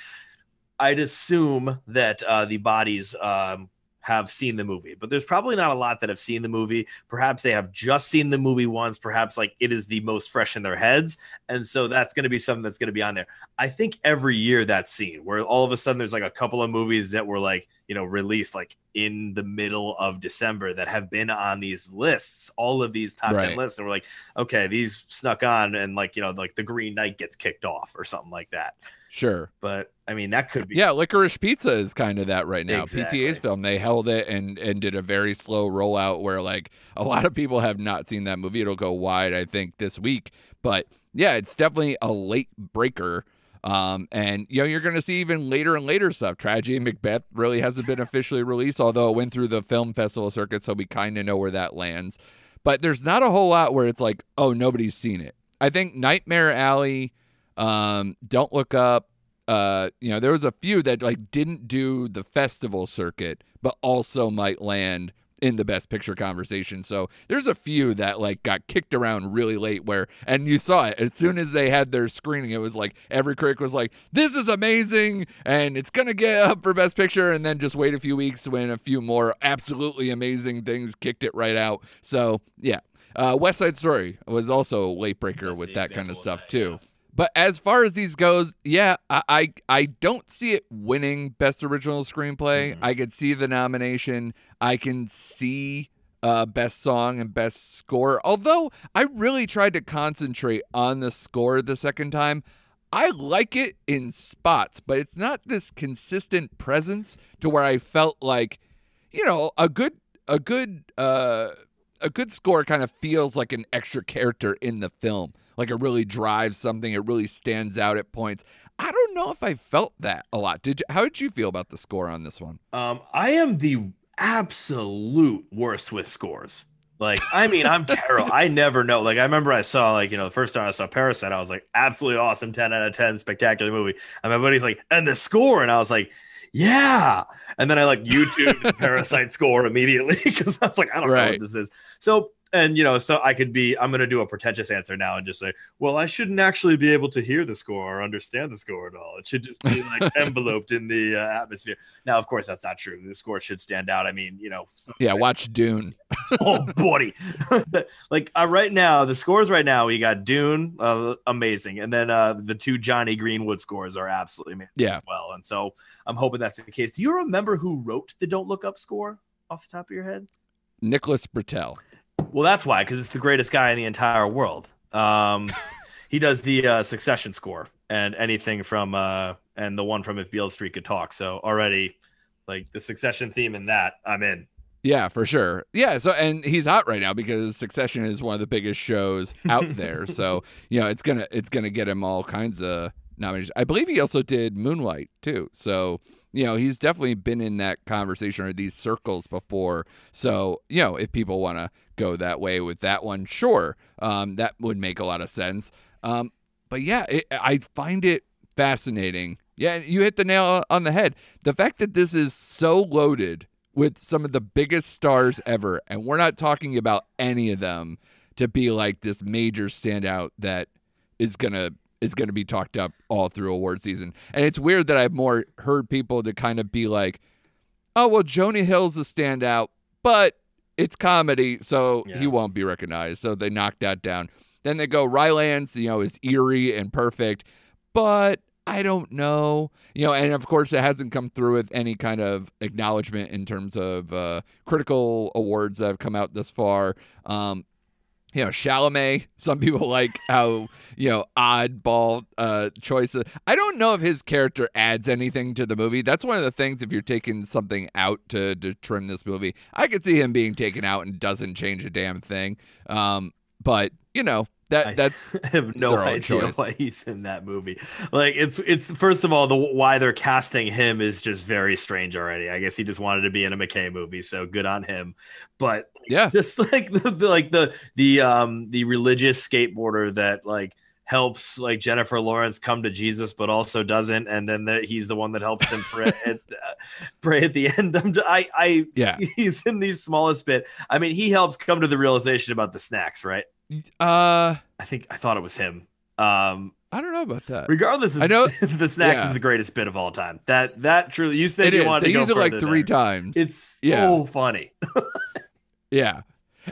I'd assume that uh, the bodies um, have seen the movie, but there's probably not a lot that have seen the movie. Perhaps they have just seen the movie once. Perhaps like it is the most fresh in their heads. And so that's going to be something that's going to be on there. I think every year that scene where all of a sudden there's like a couple of movies that were like, you know, released like in the middle of December that have been on these lists, all of these top 10 lists. And we're like, okay, these snuck on and like, you know, like the Green Knight gets kicked off or something like that. Sure. But I mean, that could be. Yeah, Licorice Pizza is kind of that right now. Exactly. PTA's film, they held it and and did a very slow rollout where like a lot of people have not seen that movie. It'll go wide, I think, this week. But yeah, it's definitely a late breaker. Um, and you know, you're gonna see even later and later stuff. Tragedy Macbeth really hasn't been officially released, although it went through the film festival circuit, so we kind of know where that lands. But there's not a whole lot where it's like, oh, nobody's seen it. I think Nightmare Alley, um, Don't Look Up, uh, you know, there was a few that like didn't do the festival circuit, but also might land in the best picture conversation. So there's a few that like got kicked around really late where and you saw it as soon as they had their screening it was like every critic was like this is amazing and it's going to get up for best picture and then just wait a few weeks when a few more absolutely amazing things kicked it right out. So, yeah. Uh, West Side Story was also a late breaker That's with that kind of example of stuff that, too. yeah. But as far as these goes, yeah, I I, I don't see it winning best original screenplay. Mm-hmm. I could see the nomination. I can see uh, best song and best score. Although I really tried to concentrate on the score the second time. I like it in spots, but it's not this consistent presence to where I felt like, you know, a good a good uh a good score kind of feels like an extra character in the film. Like it really drives something. It really stands out at points. I don't know if I felt that a lot. Did you, how did you feel about the score on this one? Um, I am the absolute worst with scores. Like, I mean, I'm terrible. I never know. Like, I remember I saw, like, you know, the first time I saw Parasite, I was like, absolutely awesome, 10 out of 10, spectacular movie. And my buddy's like, and the score. And I was like, yeah. And then I like YouTube Parasite score immediately because I was like, I don't know what this is. So, and you know, so I could be, I'm going to do a pretentious answer now and just say, well, I shouldn't actually be able to hear the score or understand the score at all. It should just be like enveloped in the uh, atmosphere. Now, of course, that's not true. The score should stand out. I mean, you know, Yeah, watch Dune. oh, buddy. like uh, right now, the scores right now, we got Dune, uh, amazing, and then uh, the two Jonny Greenwood scores are absolutely amazing Yeah. as well. And so I'm hoping that's the case. Do you remember who wrote the Don't Look Up score off the top of your head? Nicholas Britell. Well, that's why, because it's the greatest guy in the entire world. Um, he does the uh, Succession score and anything from uh, and the one from If Beale Street Could Talk. So already, like the Succession theme in that, I'm in. Yeah, for sure. Yeah, so and he's hot right now because Succession is one of the biggest shows out there. so, you know, it's to it's going to get him all kinds of nominations. I believe he also did Moonlight too. So, you know, he's definitely been in that conversation or these circles before. So, you know, if people want to go that way with that one, sure. Um, that would make a lot of sense. Um, but yeah, it, I find it fascinating. Yeah, you hit the nail on the head. The fact that this is so loaded with some of the biggest stars ever, and we're not talking about any of them to be like this major standout that is gonna is to be talked up all through award season. And it's weird that I've more heard people to kind of be like, "Oh, well, Jonah Hill's a standout, but it's comedy, so Yeah. he won't be recognized." So they knocked that down. Then they go Rylance, you know, is eerie and perfect, but I don't know, you know, and of course it hasn't come through with any kind of acknowledgement in terms of uh, critical awards that have come out this far. Um, you know, Chalamet. Some people like how you know oddball uh, choices. I don't know if his character adds anything to the movie. That's one of the things. If you're taking something out to to trim this movie, I could see him being taken out and doesn't change a damn thing. Um, but you know that that's I have no idea choice. why he's in that movie. Like it's it's first of all the why they're casting him is just very strange already. I guess he just wanted to be in a McKay movie, so good on him. But yeah. just like the, the like the the um the religious skateboarder that like helps like Jennifer Lawrence come to Jesus, but also doesn't, and then the, he's the one that helps him pray at, uh, pray at the end. I'm, I I Yeah. he's in the smallest bit. I mean, he helps come to the realization about the snacks, right? Uh, I think I thought it was him. Um, I don't know about that. regardless, I know- the snacks yeah. is the greatest bit of all time. That that truly, you said It you is. wanted They to use it like three there. times. It's Yeah. so funny. Yeah.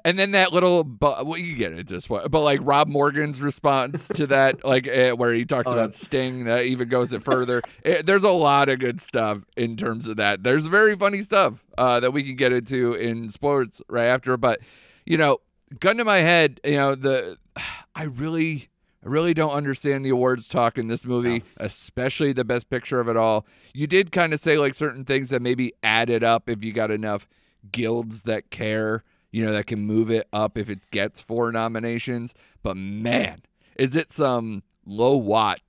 And then that little, but well, you get it this way. But like Rob Morgan's response to that, like uh, where he talks Oh, about Sting, that even goes it further. It, there's a lot of good stuff in terms of that. There's very funny stuff uh, that we can get into in sports right after. But you know, gun to my head, you know the, I really, I really don't understand the awards talk in this movie, especially the best picture of it all. You did kind of say like certain things that maybe added up if you got enough guilds that care, you know, that can move it up if it gets four nominations. But man, is it some low watt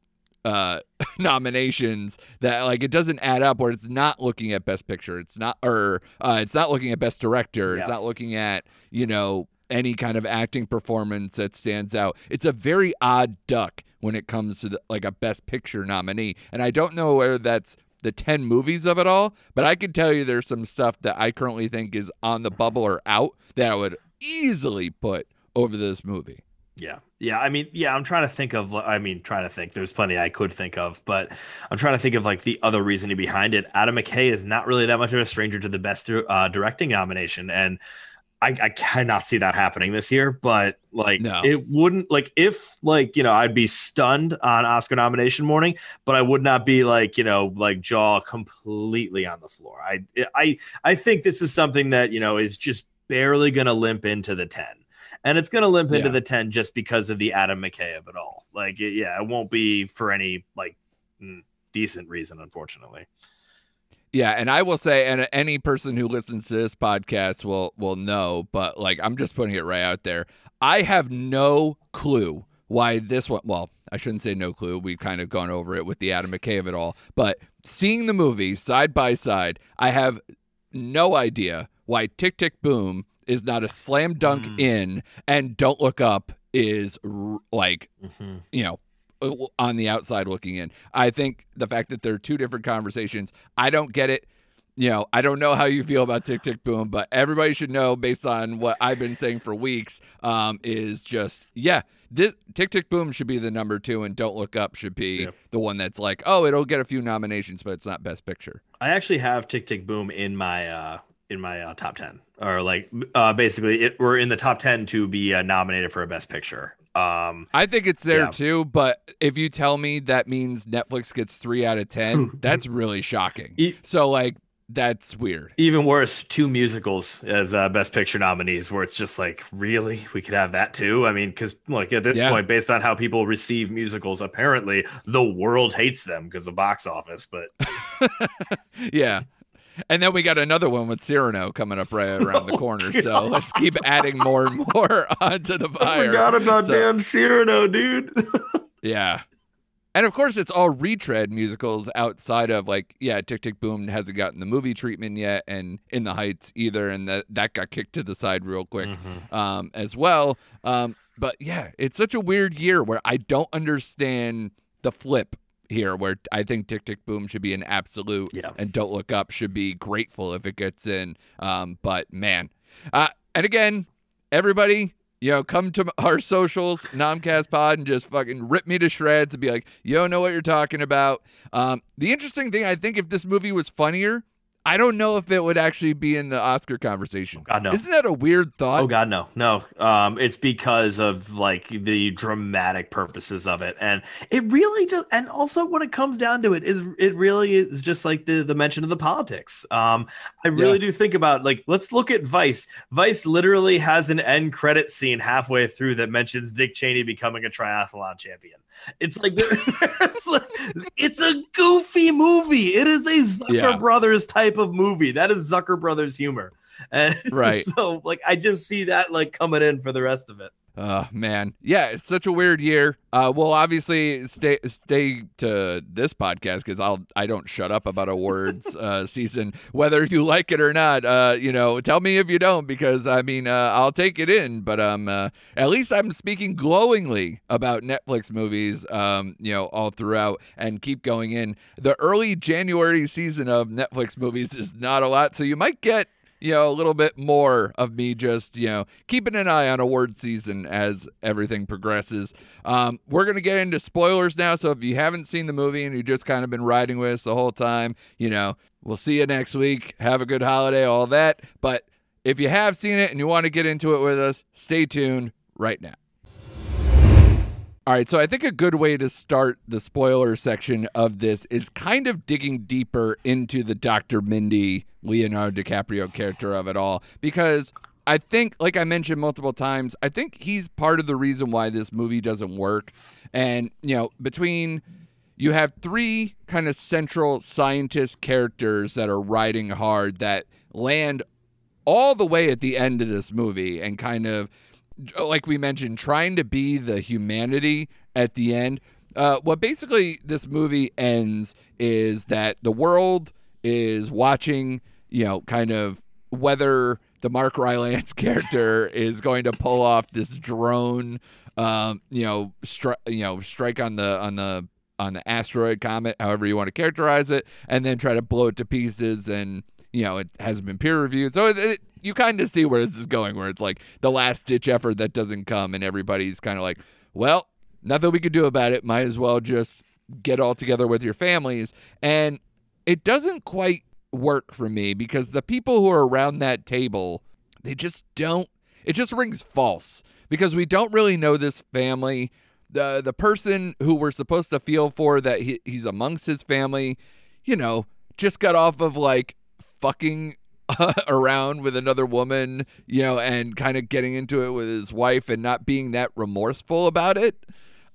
uh nominations that like it doesn't add up where it's not looking at best picture. It's not or uh it's not looking at best director. It's not looking at you know any kind of acting performance that stands out. It's a very odd duck when it comes to the, like a best picture nominee. And i don't know whether that's the 10 movies of it all but i can tell you there's some stuff that i currently think is on the bubble or out that i would easily put over this movie Yeah. Yeah. I mean, yeah, I'm trying to think of, I mean, trying to think. There's plenty I could think of, but I'm trying to think of like the other reasoning behind it. Adam McKay is not really that much of a stranger to the best uh, directing nomination. And I, I cannot see that happening this year, but like No. it wouldn't like if like you know I'd be stunned on Oscar nomination morning, but I would not be like you know like jaw completely on the floor. I I I think this is something that you know is just barely going to limp into the ten, and it's going to limp into Yeah. the ten just because of the Adam McKay of it all. Like it- yeah, it won't be for any like decent reason, unfortunately. Yeah, and I will say, and any person who listens to this podcast will will know, but like I'm just putting it right out there. I have no clue why this one. Well, I shouldn't say no clue. We've kind of gone over it with the Adam McKay of it all, but seeing the movie side by side, I have no idea why Tick Tick Boom is not a slam dunk Mm. in, and Don't Look Up is r- like Mm-hmm. you know, on the outside looking in. I think the fact that they're two different conversations, I don't get it. You know, I don't know how you feel about Tick Tick Boom, but everybody should know based on what I've been saying for weeks, um, is just yeah, this Tick Tick Boom should be the number two, and Don't Look Up should be Yep. the one that's like, oh, it'll get a few nominations, but it's not Best Picture. I actually have Tick Tick Boom in my uh in my uh, top 10 or like uh basically it we're in the top 10 to be uh, nominated for a best picture. Um I think it's there Yeah. too, but if you tell me that means Netflix gets three out of ten, that's really shocking. E- So like that's weird. even worse, two musicals as uh, best picture nominees where it's just like really we could have that too. I mean cuz like at this Yeah. point based on how people receive musicals apparently the world hates them because of box office, but yeah. And then we got another one with Cyrano coming up right around the corner. So let's keep adding more and more onto the fire. I forgot about So- damn Cyrano, dude. Yeah. And of course, it's all retread musicals outside of like, yeah, Tick Tick Boom hasn't gotten the movie treatment yet, and In the Heights either, and that that got kicked to the side real quick um, as well. Um, but yeah, it's such a weird year where I don't understand the flip here, where I think Tick Tick Boom should be an absolute, Yeah. and Don't Look Up should be grateful if it gets in. Um, but man, uh, and again, everybody, you know, come to our socials, Nomcast Pod, and just fucking rip me to shreds and be like, you don't know what you're talking about. Um, the interesting thing, I think, if this movie was funnier, I don't know if it would actually be in the Oscar conversation. God no. Isn't that a weird thought? Oh God, no, no. Um, it's because of like the dramatic purposes of it, and it really just, and also when it comes down to it, is it really is just like the the mention of the politics. Um, I really do think about like let's look at Vice. Vice literally has an end credit scene halfway through that mentions Dick Cheney becoming a triathlon champion. It's like, it's, like it's a goofy movie. It is a Zucker Yeah. Brothers type of movie. That is Zucker Brothers humor. And Right. so like I just see that like coming in for the rest of it. Oh man, yeah, it's such a weird year. Uh, we'll obviously stay stay to this podcast because I'll I don't shut up about awards uh, season, whether you like it or not. Uh, you know, tell me if you don't because I mean uh, I'll take it in, but um, uh, at least I'm speaking glowingly about Netflix movies. Um, you know, all throughout and keep going in. The early January season of Netflix movies is not a lot, so you might get you know, a little bit more of me just, you know, keeping an eye on award season as everything progresses. Um, we're going to get into spoilers now. So if you haven't seen the movie and you've just kind of been riding with us the whole time, you know, we'll see you next week. Have a good holiday, all that. But if you have seen it and you want to get into it with us, stay tuned right now. All right, so I think a good way to start the spoiler section of this is kind of digging deeper into the Dr. Mindy Leonardo DiCaprio character of it all because I think like I mentioned multiple times, I think he's part of the reason why this movie doesn't work. And, you know, between you have three kind of central scientist characters that are riding hard that land all the way at the end of this movie and kind of like we mentioned trying to be the humanity at the end. Uh, what basically this movie ends is that the world is watching you know kind of whether the mark rylance character is going to pull off this drone um, you know stri- you know strike on the on the on the asteroid comet however you want to characterize it and then try to blow it to pieces and you know it hasn't been peer reviewed so it, it, you kind of see where this is going where it's like the last ditch effort that doesn't come and everybody's kind of like well nothing we could do about it. Might as well just get all together with your families. And it doesn't quite work for me because the people who are around that table they just don't it just rings false because we don't really know this family. The the person who we're supposed to feel for that he, he's amongst his family you know just got off of like fucking around with another woman you know and kind of getting into it with his wife and not being that remorseful about it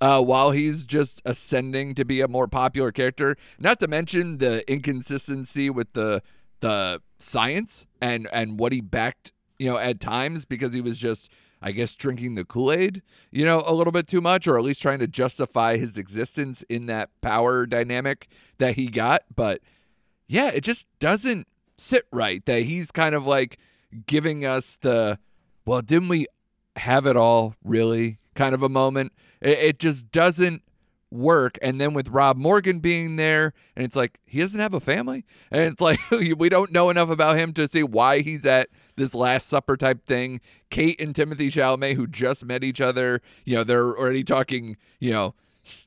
uh, while he's just ascending to be a more popular character. Not to mention the inconsistency with the the science and and what he backed, you know, at times because he was just, I guess, drinking the Kool Aid, you know, a little bit too much, or at least trying to justify his existence in that power dynamic that he got. But yeah, it just doesn't sit right that he's kind of like giving us the, well, didn't we have it all really kind of a moment? It, it just doesn't work. And then with Rob Morgan being there, and it's like he doesn't have a family, and it's like we don't know enough about him to see why he's at this Last Supper type thing. Kate and Timothée Chalamet, who just met each other, you know, they're already talking, you know.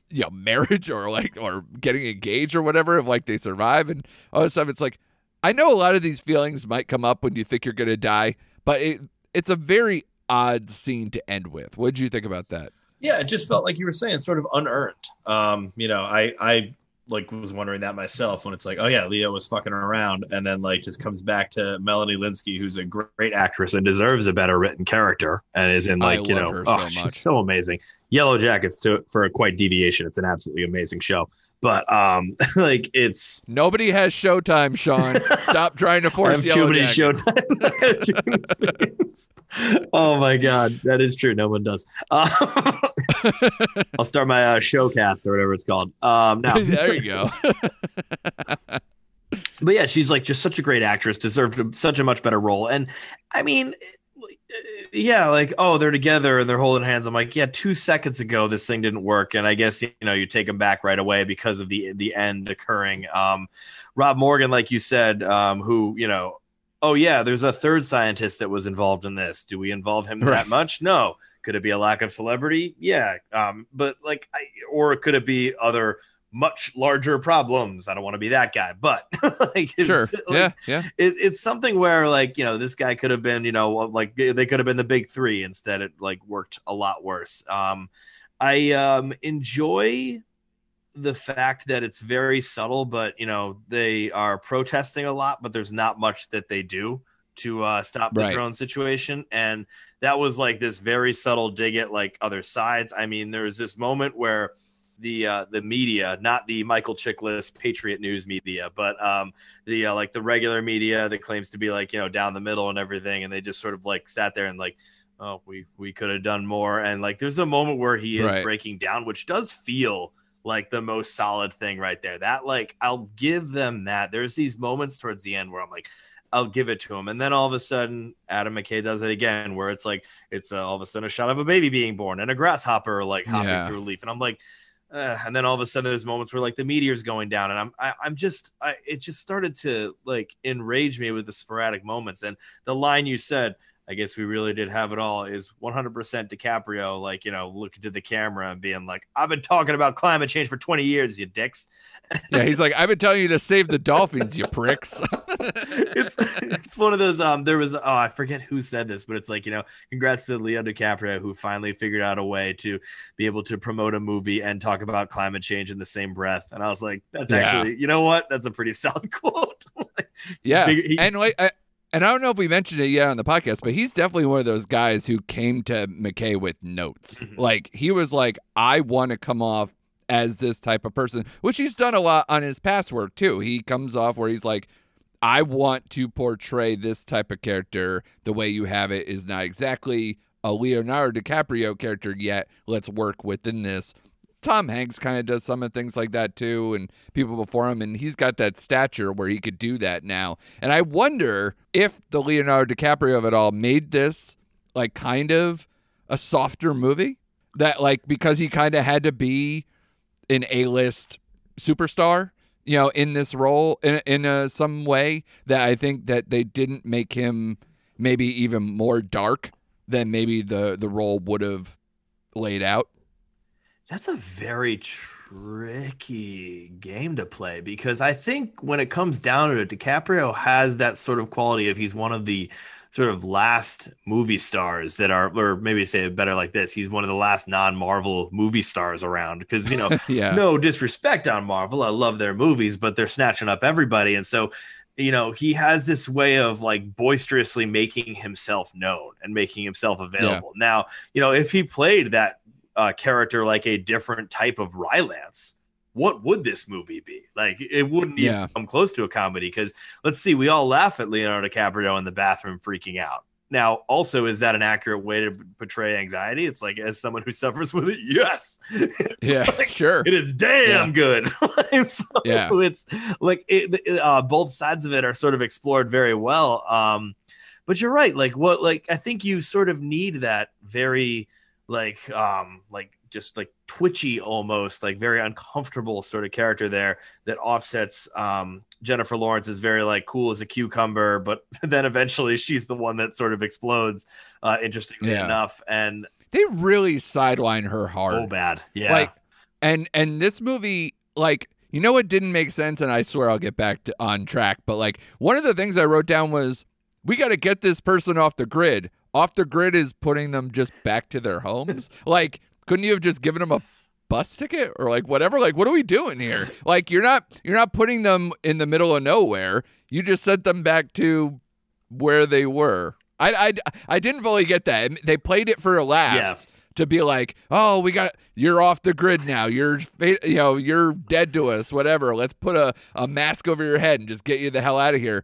You know, marriage or like or getting engaged or whatever. If like they survive and all this stuff, it's like I know a lot of these feelings might come up when you think you're gonna die, but it it's a very odd scene to end with. What did you think about that? yeah, it just felt like you were saying, sort of unearned. Um, you know, I I like was wondering that myself when it's like, oh yeah, Leo was fucking around, and then like just comes back to Melanie Lynskey, who's a great actress and deserves a better written character, and is in I like you know, her oh, so she's so amazing. Yellowjackets to for a quite deviation. It's an absolutely amazing show, but um, like it's Nobody has Showtime, Sean. Stop trying to force I have Yellow too many Jackets. showtime. oh my god, that is true. No one does. Uh, I'll start my uh, showcast or whatever it's called. Um, now, there you go. but yeah, she's like just such a great actress, deserved such a much better role. And I mean, yeah, like oh, they're together and they're holding hands. I'm like, yeah, two seconds ago this thing didn't work, and I guess you know you take them back right away because of the the end occurring. Um, Rob Morgan, like you said, um, who you know, oh yeah, there's a third scientist that was involved in this. Do we involve him Right. that much? No. could it be a lack of celebrity? Yeah. Um, but like, I, or could it be other much larger problems? I don't want to be that guy, but like, it's- Sure. like, Yeah. Yeah. it, it's something where like you know this guy could have been you know like they could have been the big three instead it like worked a lot worse um i um enjoy the fact that it's very subtle but you know they are protesting a lot but there's not much that they do to uh stop the Right. drone situation and that was like this very subtle dig at like other sides i mean there was this moment where the uh the media not the michael chiklis patriot news media but um the uh, like the regular media that claims to be like you know down the middle and everything and they just sort of like sat there and like oh we we could have done more and like there's a moment where he is Right. breaking down which does feel like the most solid thing right there that like i'll give them that there's these moments towards the end where i'm like I'll give it to him. And then all of a sudden, Adam McKay does it again, where it's like it's uh, all of a sudden a shot of a baby being born and a grasshopper like hopping Yeah. through a leaf, and I'm like, uh, and then all of a sudden there's moments where like the meteor's going down, and I'm I, I'm just I, it just started to like enrage me with the sporadic moments, and the line you said. I guess we really did have it all. Is 100% DiCaprio, like you know, looking to the camera and being like, "I've been talking about climate change for 20 years, you dicks." Yeah. He's like, I've been telling you to save the dolphins, you pricks. it's it's one of those um there was oh I forget who said this but it's like you know congrats to Leo DiCaprio who finally figured out a way to be able to promote a movie and talk about climate change in the same breath and I was like that's Yeah. actually you know what that's a pretty solid quote Yeah, Big- he- and like, I, and I don't know if we mentioned it yet on the podcast, but he's definitely one of those guys who came to McKay with notes. Mhm. Like he was like, I want to come off as this type of person, which he's done a lot on his past work too. He comes off where he's like, I want to portray this type of character. The way you have it is not exactly a Leonardo DiCaprio character yet. Let's work within this. Tom Hanks kind of does some of things like that too, and people before him, and he's got that stature where he could do that now. And I wonder if the Leonardo DiCaprio of it all made this like kind of a softer movie that like because he kind of had to be an A-list superstar, you know, in this role in in uh, some way that I think that they didn't make him maybe even more dark than maybe the the role would have laid out. That's a very tricky game to play because I think when it comes down to it, DiCaprio has that sort of quality of he's one of the sort of last movie stars that are, or maybe say it better like this, he's one of the last non-Marvel movie stars around because you know yeah. no disrespect on Marvel. I love their movies, but they're snatching up everybody. And so, you know, he has this way of like boisterously making himself known and making himself available. Now, you know, if he played that uh, character like a different type of Rylance, what would this movie be? Like, it wouldn't even Yeah. come close to a comedy because let's see, we all laugh at Leonardo DiCaprio in the bathroom freaking out. Now, also, is that an accurate way to portray anxiety? It's like, as someone who suffers with it, yes. Yeah, Like, sure. It is damn Yeah. good. so Yeah. it's like it, it- uh, both sides of it are sort of explored very well. Um, but you're right. Like what? Like I think you sort of need that very like um like just like twitchy almost like very uncomfortable sort of character there that offsets um Jennifer Lawrence is very like cool as a cucumber but then eventually she's the one that sort of explodes uh interestingly Yeah. enough and They really sideline her hard. oh bad yeah Like, and and this movie, like, you know what didn't make sense, and I swear I'll get back to, on track. But like, one of the things I wrote down was we got to get this person off the grid. Off the grid is putting them just back to their homes. like, couldn't you have just given them a bus ticket or like whatever? Like, what are we doing here? Like, you're not you're not putting them in the middle of nowhere. You just sent them back to where they were. I I, I didn't fully get that. They played it for a laugh Yeah. to be like, "Oh, we got you're off the grid now. You're you know you're dead to us. Whatever. Let's put a a mask over your head and just get you the hell out of here."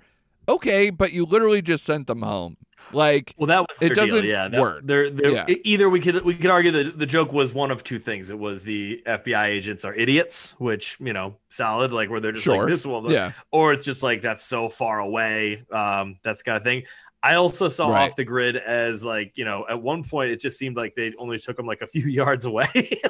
Okay, but you literally just sent them home. Like, Well, that was It doesn't Yeah, that, work. They're, they're, Yeah. Either we could we could argue that the joke was one of two things. It was the FBI agents are idiots, which you know, solid, like where they're just Sure. like this one, yeah, or it's just like that's so far away. Um, that's kind of thing. I also saw Right. off the grid as like you know, at one point it just seemed like they only took them like a few yards away,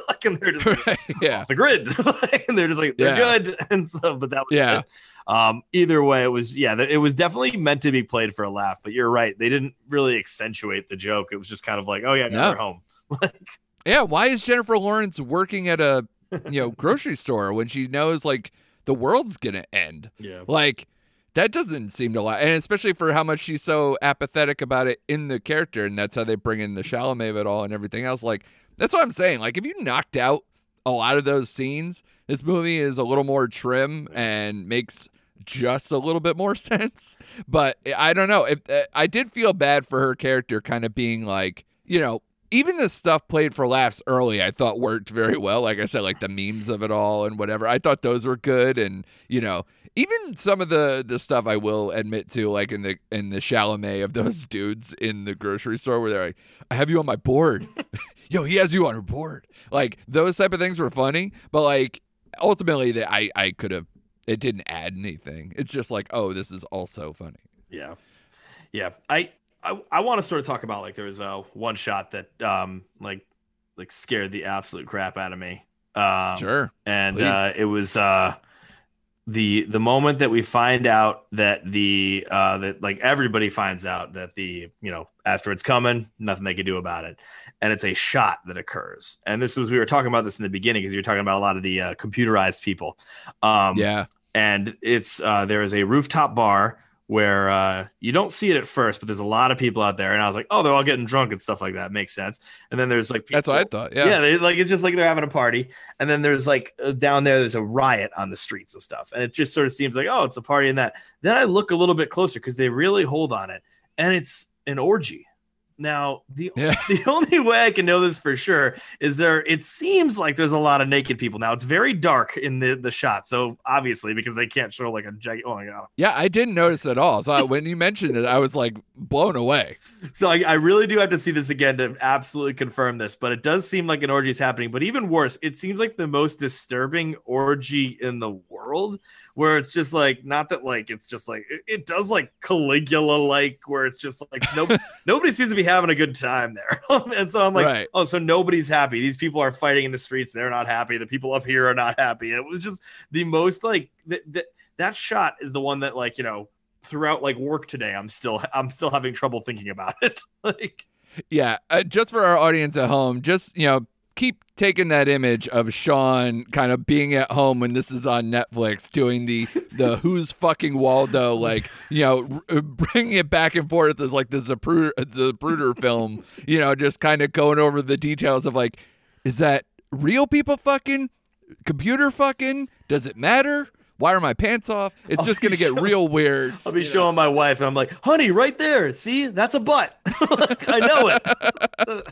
like and they're just like, yeah, off the grid, and they're just like they're Yeah. good, and so but that was Yeah. it. Um, either way, it was yeah, it was definitely meant to be played for a laugh. But you're right, they didn't really accentuate the joke. It was just kind of like, oh yeah, now No. they're home. Yeah, why is Jennifer Lawrence working at a you know grocery store when she knows like the world's gonna end? Yeah. Like that doesn't seem to lie, and especially for how much she's so apathetic about it in the character, and that's how they bring in the Chalamet of it all and everything else. Like that's what I'm saying. Like if you knocked out a lot of those scenes, this movie is a little more trim and makes just a little bit more sense. But I don't know if uh, I did feel bad for her character, kind of being like, you know, even the stuff played for laughs early, I thought worked very well. Like I said, like the memes of it all and whatever, I thought those were good. And you know, even some of the the stuff I will admit to, like in the in the Chalamet of those dudes in the grocery store, where they're like, "I have you on my board." Yo, he has you on her board. Like those type of things were funny, but like ultimately, that I I could have. It didn't add anything. It's just like, oh, this is also funny. Yeah, yeah. I I, I want to sort of talk about like there was a one shot that um like like scared the absolute crap out of me. Um, Sure. and Please. uh, it was uh, the the moment that we find out that the uh, that like everybody finds out that the you know asteroid's coming, nothing they can do about it, and it's a shot that occurs. And this was we were talking about this in the beginning because you were talking about a lot of the uh, computerized people. Um, Yeah. And it's uh, there is a rooftop bar where uh, you don't see it at first, but there's a lot of people out there, and I was like, oh, they're all getting drunk and stuff like that. Makes sense. And then there's like That's what I thought. Yeah. yeah, they, like it's just like they're having a party, and then there's like uh, down there, there's a riot on the streets and stuff, and it just sort of seems like oh, it's a party and that. Then I look a little bit closer because they really hold on it, and it's an orgy. Now the Yeah. the only way I can know this for sure is there. It seems like there's a lot of naked people now. It's very dark in the the shot, so obviously because they can't show like a giant. Oh my god! Yeah, I didn't notice at all. So I, when you mentioned it, I was like blown away. So I, I really do have to see this again to absolutely confirm this, but it does seem like an orgy is happening. But even worse, it seems like the most disturbing orgy in the world, where it's just like not that like it's just like it, it does like Caligula like, where it's just like no nobody seems to be having a good time there, and so I'm like, Right. oh, so nobody's happy. These people are fighting in the streets. They're not happy. The people up here are not happy. And it was just the most like th- th- that shot is the one that like you know throughout like work today i'm still i'm still having trouble thinking about it like Yeah, uh, just for our audience at home, just you know, keep taking that image of Sean kind of being at home when this is on Netflix, doing the the Who's fucking Waldo, like you know, r- bringing it back and forth as like the Zapruder, uh, Zapruder film, you know, just kind of going over the details of like, is that real people fucking, computer fucking? Does it matter? Why are my pants off? It's I'll just gonna get real weird. i'll be showing my wife and i'm like honey right there see that's a butt i know it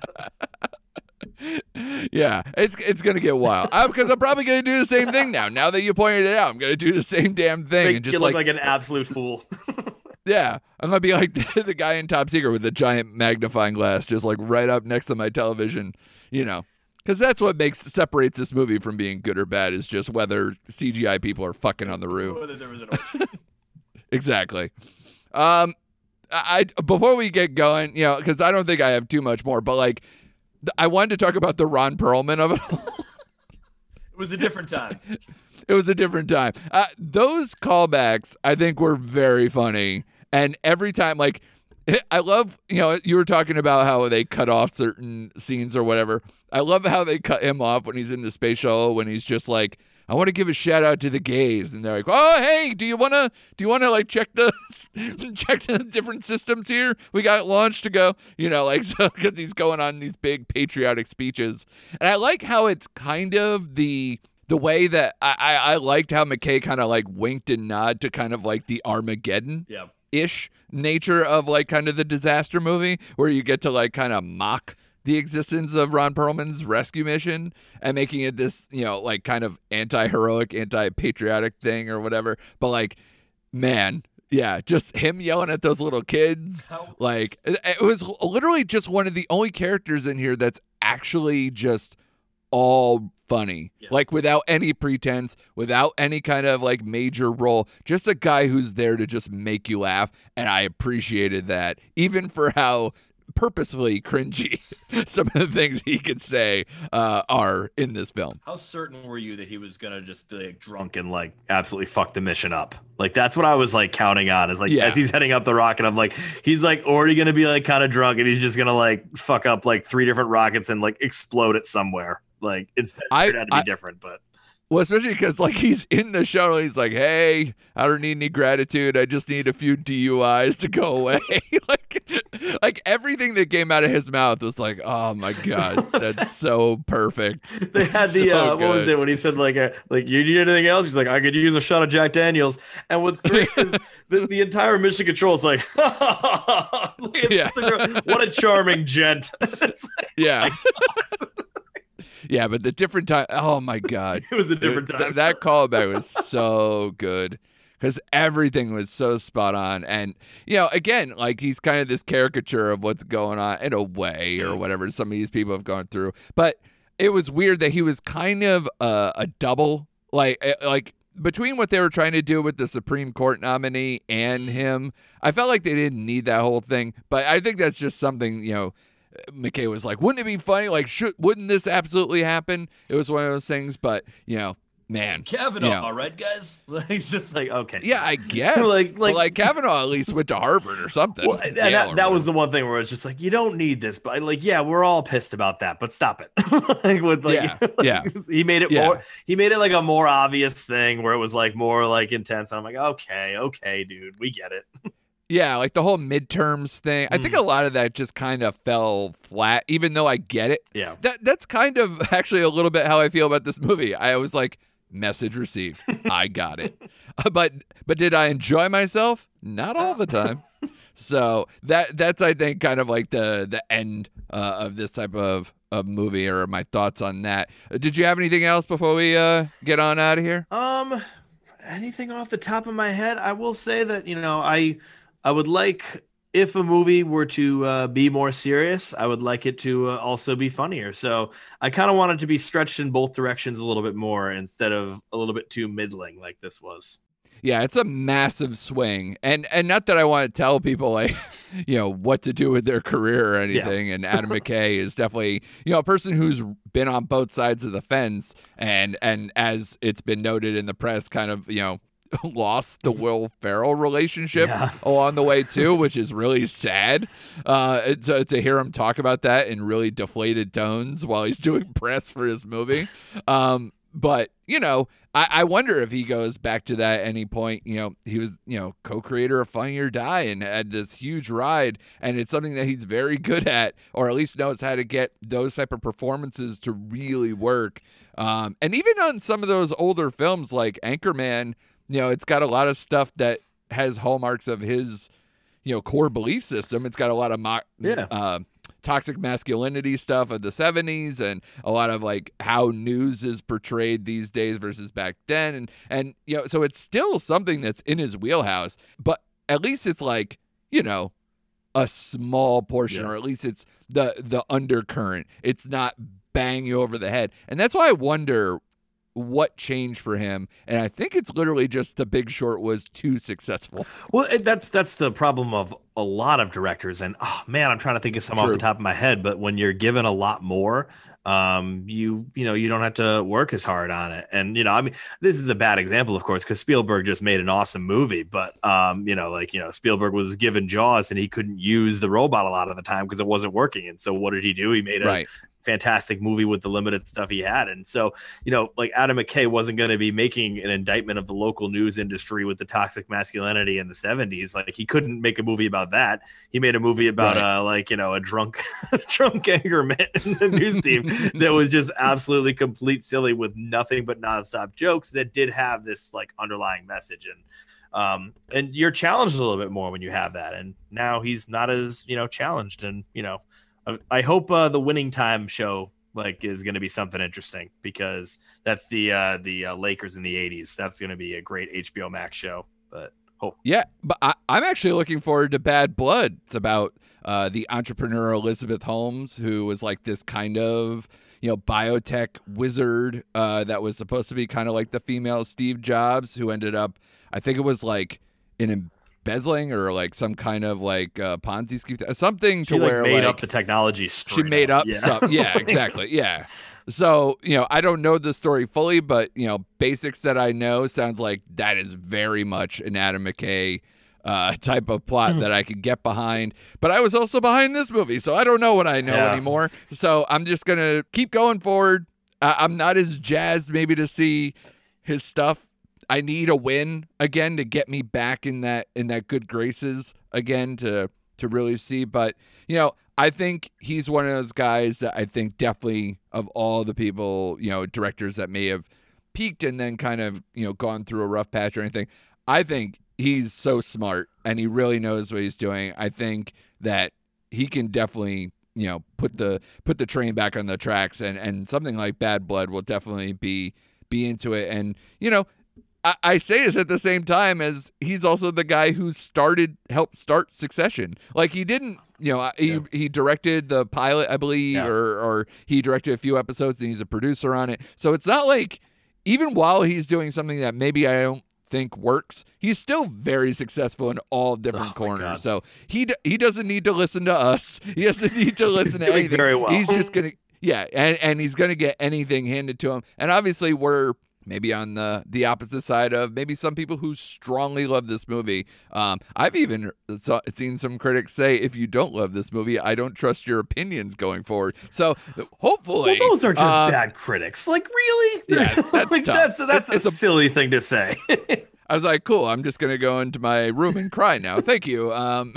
yeah, it's it's gonna get wild because I'm probably gonna do the same thing now. Now that you pointed it out, I'm gonna do the same damn thing Make and just look like, like, an absolute fool yeah, I'm gonna be like the, the guy in Top Secret with the giant magnifying glass, just like right up next to my television, you know, because that's what makes separates this movie from being good or bad is just whether CGI people are fucking on the roof. Whether there was an orgy. Exactly. Um, I before we get going, you know, because I don't think I have too much more, but like, I wanted to talk about the Ron Perlman of it all. It was a different time. it was a different time. Uh, those callbacks, I think, were very funny. And every time, like, I love, you know, you were talking about how they cut off certain scenes or whatever. I love how they cut him off when he's in the space shuttle, when he's just like, I want to give a shout out to the gays, and they're like, "Oh, hey, do you wanna, do you wanna like check the, check the different systems here? We got launched to go, you know, like so because he's going on these big patriotic speeches, and I like how it's kind of the the way that I I, I liked how McKay kind of like winked and nod to kind of like the Armageddon Yeah. ish nature of like kind of the disaster movie where you get to like kind of mock the existence of Ron Perlman's rescue mission and making it this, you know, like kind of anti-heroic, anti-patriotic thing or whatever. But like, man, yeah, just him yelling at those little kids. Like it, it was literally just one of the only characters in here that's actually just all funny. Like without any pretense, without any kind of like major role, just a guy who's there to just make you laugh and I appreciated that even for how purposefully cringy. Some of the things he could say uh, are in this film. How certain were you that he was gonna just be like drunk and like absolutely fuck the mission up? Like that's what I was like counting on. Is like Yeah. as he's heading up the rocket, I'm like he's like already gonna be like kind of drunk and he's just gonna like fuck up like three different rockets and like explode it somewhere. Like it's it I- turned out to be I- different, but Well, especially because like he's in the shuttle, he's like, "Hey, I don't need any gratitude. I just need a few DUIs to go away." like, like everything that came out of his mouth was like, "Oh my god, that's so perfect." they had the So uh, what was it when he said like uh, like you need anything else? He's like I could use a shot of Jack Daniels. And what's great is the, the entire mission control is like, Yeah. what a charming gent. Like, Yeah. Yeah, but the different time. Oh my god. it was a different Th- time. that callback was so good because everything was so spot on. And, you know, again, like he's kind of this caricature of what's going on in a way or mm-hmm. whatever some of these people have gone through. But it was weird that he was kind of a, a double, like, eh, like, between what they were trying to do with the Supreme Court nominee and mm-hmm. him, I felt like they didn't need that whole thing. But I think that's just something, you know, McKay was like, wouldn't it be funny? Like, should, wouldn't this absolutely happen? It was one of those things, but, you know, man. Kavanaugh, Yeah. all right, guys. He's just like okay. Yeah, I guess. Like- like, like- Kavanaugh at least went to Harvard or something. Well, that, that was the one thing where it's just like you don't need this, but like yeah, we're all pissed about that, but stop it. like with like, Yeah, yeah. he made it Yeah. more. He made it like a more obvious thing where it was like more like intense. And I'm like, okay, okay, dude, we get it. Yeah, like the whole midterms thing. I think Mm. a lot of that just kind of fell flat, even though I get it. Yeah. That that's kind of actually a little bit how I feel about this movie. I was like, message received. I got it. Uh, but but did I enjoy myself? Not all the time. So that that's I think kind of like the the end uh, of this type of, of movie or my thoughts on that. Uh, Did you have anything else before we uh, get on out of here? Um, anything off the top of my head? I will say that you know I I would like if a movie were to uh, be more serious, I would like it to uh, also be funnier. So I kind of wanted to be stretched in both directions a little bit more instead of a little bit too middling like this was. Yeah, it's a massive swing, and and not that I want to tell people like, you know, what to do with their career or anything. And Adam McKay is definitely you know a person who's been on both sides of the fence, and and as it's been noted in the press, kind of you know lost the Will Ferrell relationship Yeah. along the way too, which is really sad. Uh, to to hear him talk about that in really deflated tones while he's doing press for his movie. Um, but you know, I, I wonder if he goes back to that at any point. You know, he was you know co-creator of Funny or Die and had this huge ride, and it's something that he's very good at, or at least knows how to get those type of performances to really work. Um, and even on some of those older films like Anchorman, you know, it's got a lot of stuff that has hallmarks of his you know core belief system. It's got a lot of mo- Yeah. uh, toxic masculinity stuff of the 70s and a lot of like how news is portrayed these days versus back then and and you know so it's still something that's in his wheelhouse but at least it's like you know a small portion Yeah. or at least it's the the undercurrent it's not bang you over the head and that's why i wonder what changed for him and i think it's literally just the big short was too successful Well, that's that's the problem of a lot of directors, and oh man, I'm trying to think of some off the top of my head. But when you're given a lot more, um, you you know you don't have to work as hard on it. And you know, I mean, this is a bad example, of course, because Spielberg just made an awesome movie, but um, you know, like you know, Spielberg was given Jaws, and he couldn't use the robot a lot of the time because it wasn't working. And so, what did he do? He made a right fantastic movie with the limited stuff he had. And so, you know, like Adam McKay wasn't going to be making an indictment of the local news industry with the toxic masculinity in the 70s. Like he couldn't make a movie about that. He made a movie about Right. uh like, you know, a drunk drunk anger man in the news team that was just absolutely complete silly with nothing but nonstop jokes that did have this like underlying message and um and you're challenged a little bit more when you have that and now he's not as you know challenged and you know I- I hope uh, the winning time show like is going to be something interesting because that's the uh, the uh, Lakers in the '80s. That's going to be a great HBO Max show. But oh Yeah, but I, I'm actually looking forward to Bad Blood. It's about uh, the entrepreneur Elizabeth Holmes, who was like this kind of you know biotech wizard uh, that was supposed to be kind of like the female Steve Jobs, who ended up, I think it was like an embezzling or like some kind of like uh, Ponzi scheme, something She to like where made like up the technology. she made up Yeah. stuff. Yeah, exactly. Yeah. So, you know, I don't know the story fully, but, you know, basics that I know sounds like that is very much an Adam McKay uh, type of plot Hmm. that I could get behind. But I was also behind this movie, so I don't know what I know Yeah. anymore. So I'm just to keep going forward. I I'm not as jazzed maybe to see his stuff. I need a win again to get me back in that in that good graces again to to really see. But you know, I think he's one of those guys that I think definitely of all the people, you know, directors that may have peaked and then kind of, you know, gone through a rough patch or anything. I think he's so smart and he really knows what he's doing. I think that he can definitely, you know, put the put the train back on the tracks and and something like Bad Blood will definitely be be into it. And, you know, I, I say this at the same time as he's also the guy who started helped start Succession. Like he didn't, you know, he he directed the pilot, I believe, Yeah. or or he directed a few episodes and he's a producer on it. So it's not like even while he's doing something that maybe I don't think works, he's still very successful in all different Oh corners. So he d- he doesn't need to listen to us. He doesn't need to listen to anything. very well. He's just gonna yeah, and and he's gonna get anything handed to him. And obviously we're maybe on the the opposite side of maybe some people who strongly love this movie. Um, I've even saw, seen some critics say, if you don't love this movie, I don't trust your opinions going forward. So hopefully, Well, those are just um, bad critics. Like, really? Yeah, that's like, tough. that's that's It's a a- silly thing to say. I was like, cool. I'm just gonna go into my room and cry now. Thank you. Um,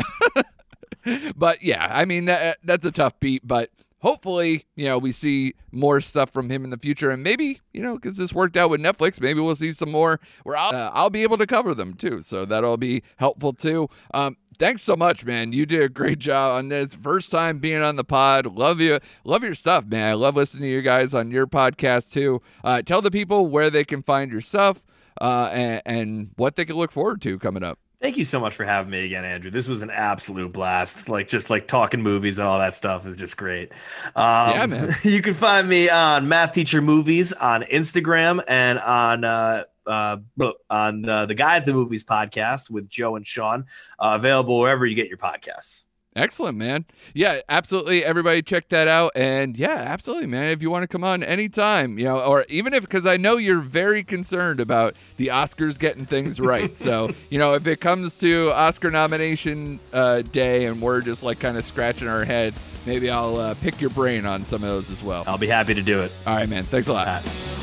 but yeah, I mean that that's a tough beat, but. Hopefully, you know, we see more stuff from him in the future, and maybe, you know, because this worked out with Netflix, maybe we'll see some more where I'll, uh, I'll be able to cover them too. So that'll be helpful too. Um, thanks so much, man. You did a great job on this. First time being on the pod. Love you. Love your stuff, man. I love listening to you guys on your podcast too. Uh, tell the people where they can find your stuff uh, and, and what they can look forward to coming up. Thank you so much for having me again, Andrew. This was an absolute blast. Like just like talking movies and all that stuff is just great. Um, Yeah, man. You can find me on Math Teacher Movies on Instagram and on uh, uh, on uh, the Guy at the Movies podcast with Joe and Sean. Uh, available wherever you get your podcasts. Excellent, man. Yeah, absolutely. Everybody check that out. And yeah, absolutely, man. If you want to come on anytime, you know, or even if, because I know you're very concerned about the Oscars getting things right. so, you know, if it comes to Oscar nomination uh, day and we're just like kind of scratching our head, maybe I'll uh, pick your brain on some of those as well. I'll be happy to do it. All right, man. Thanks a lot.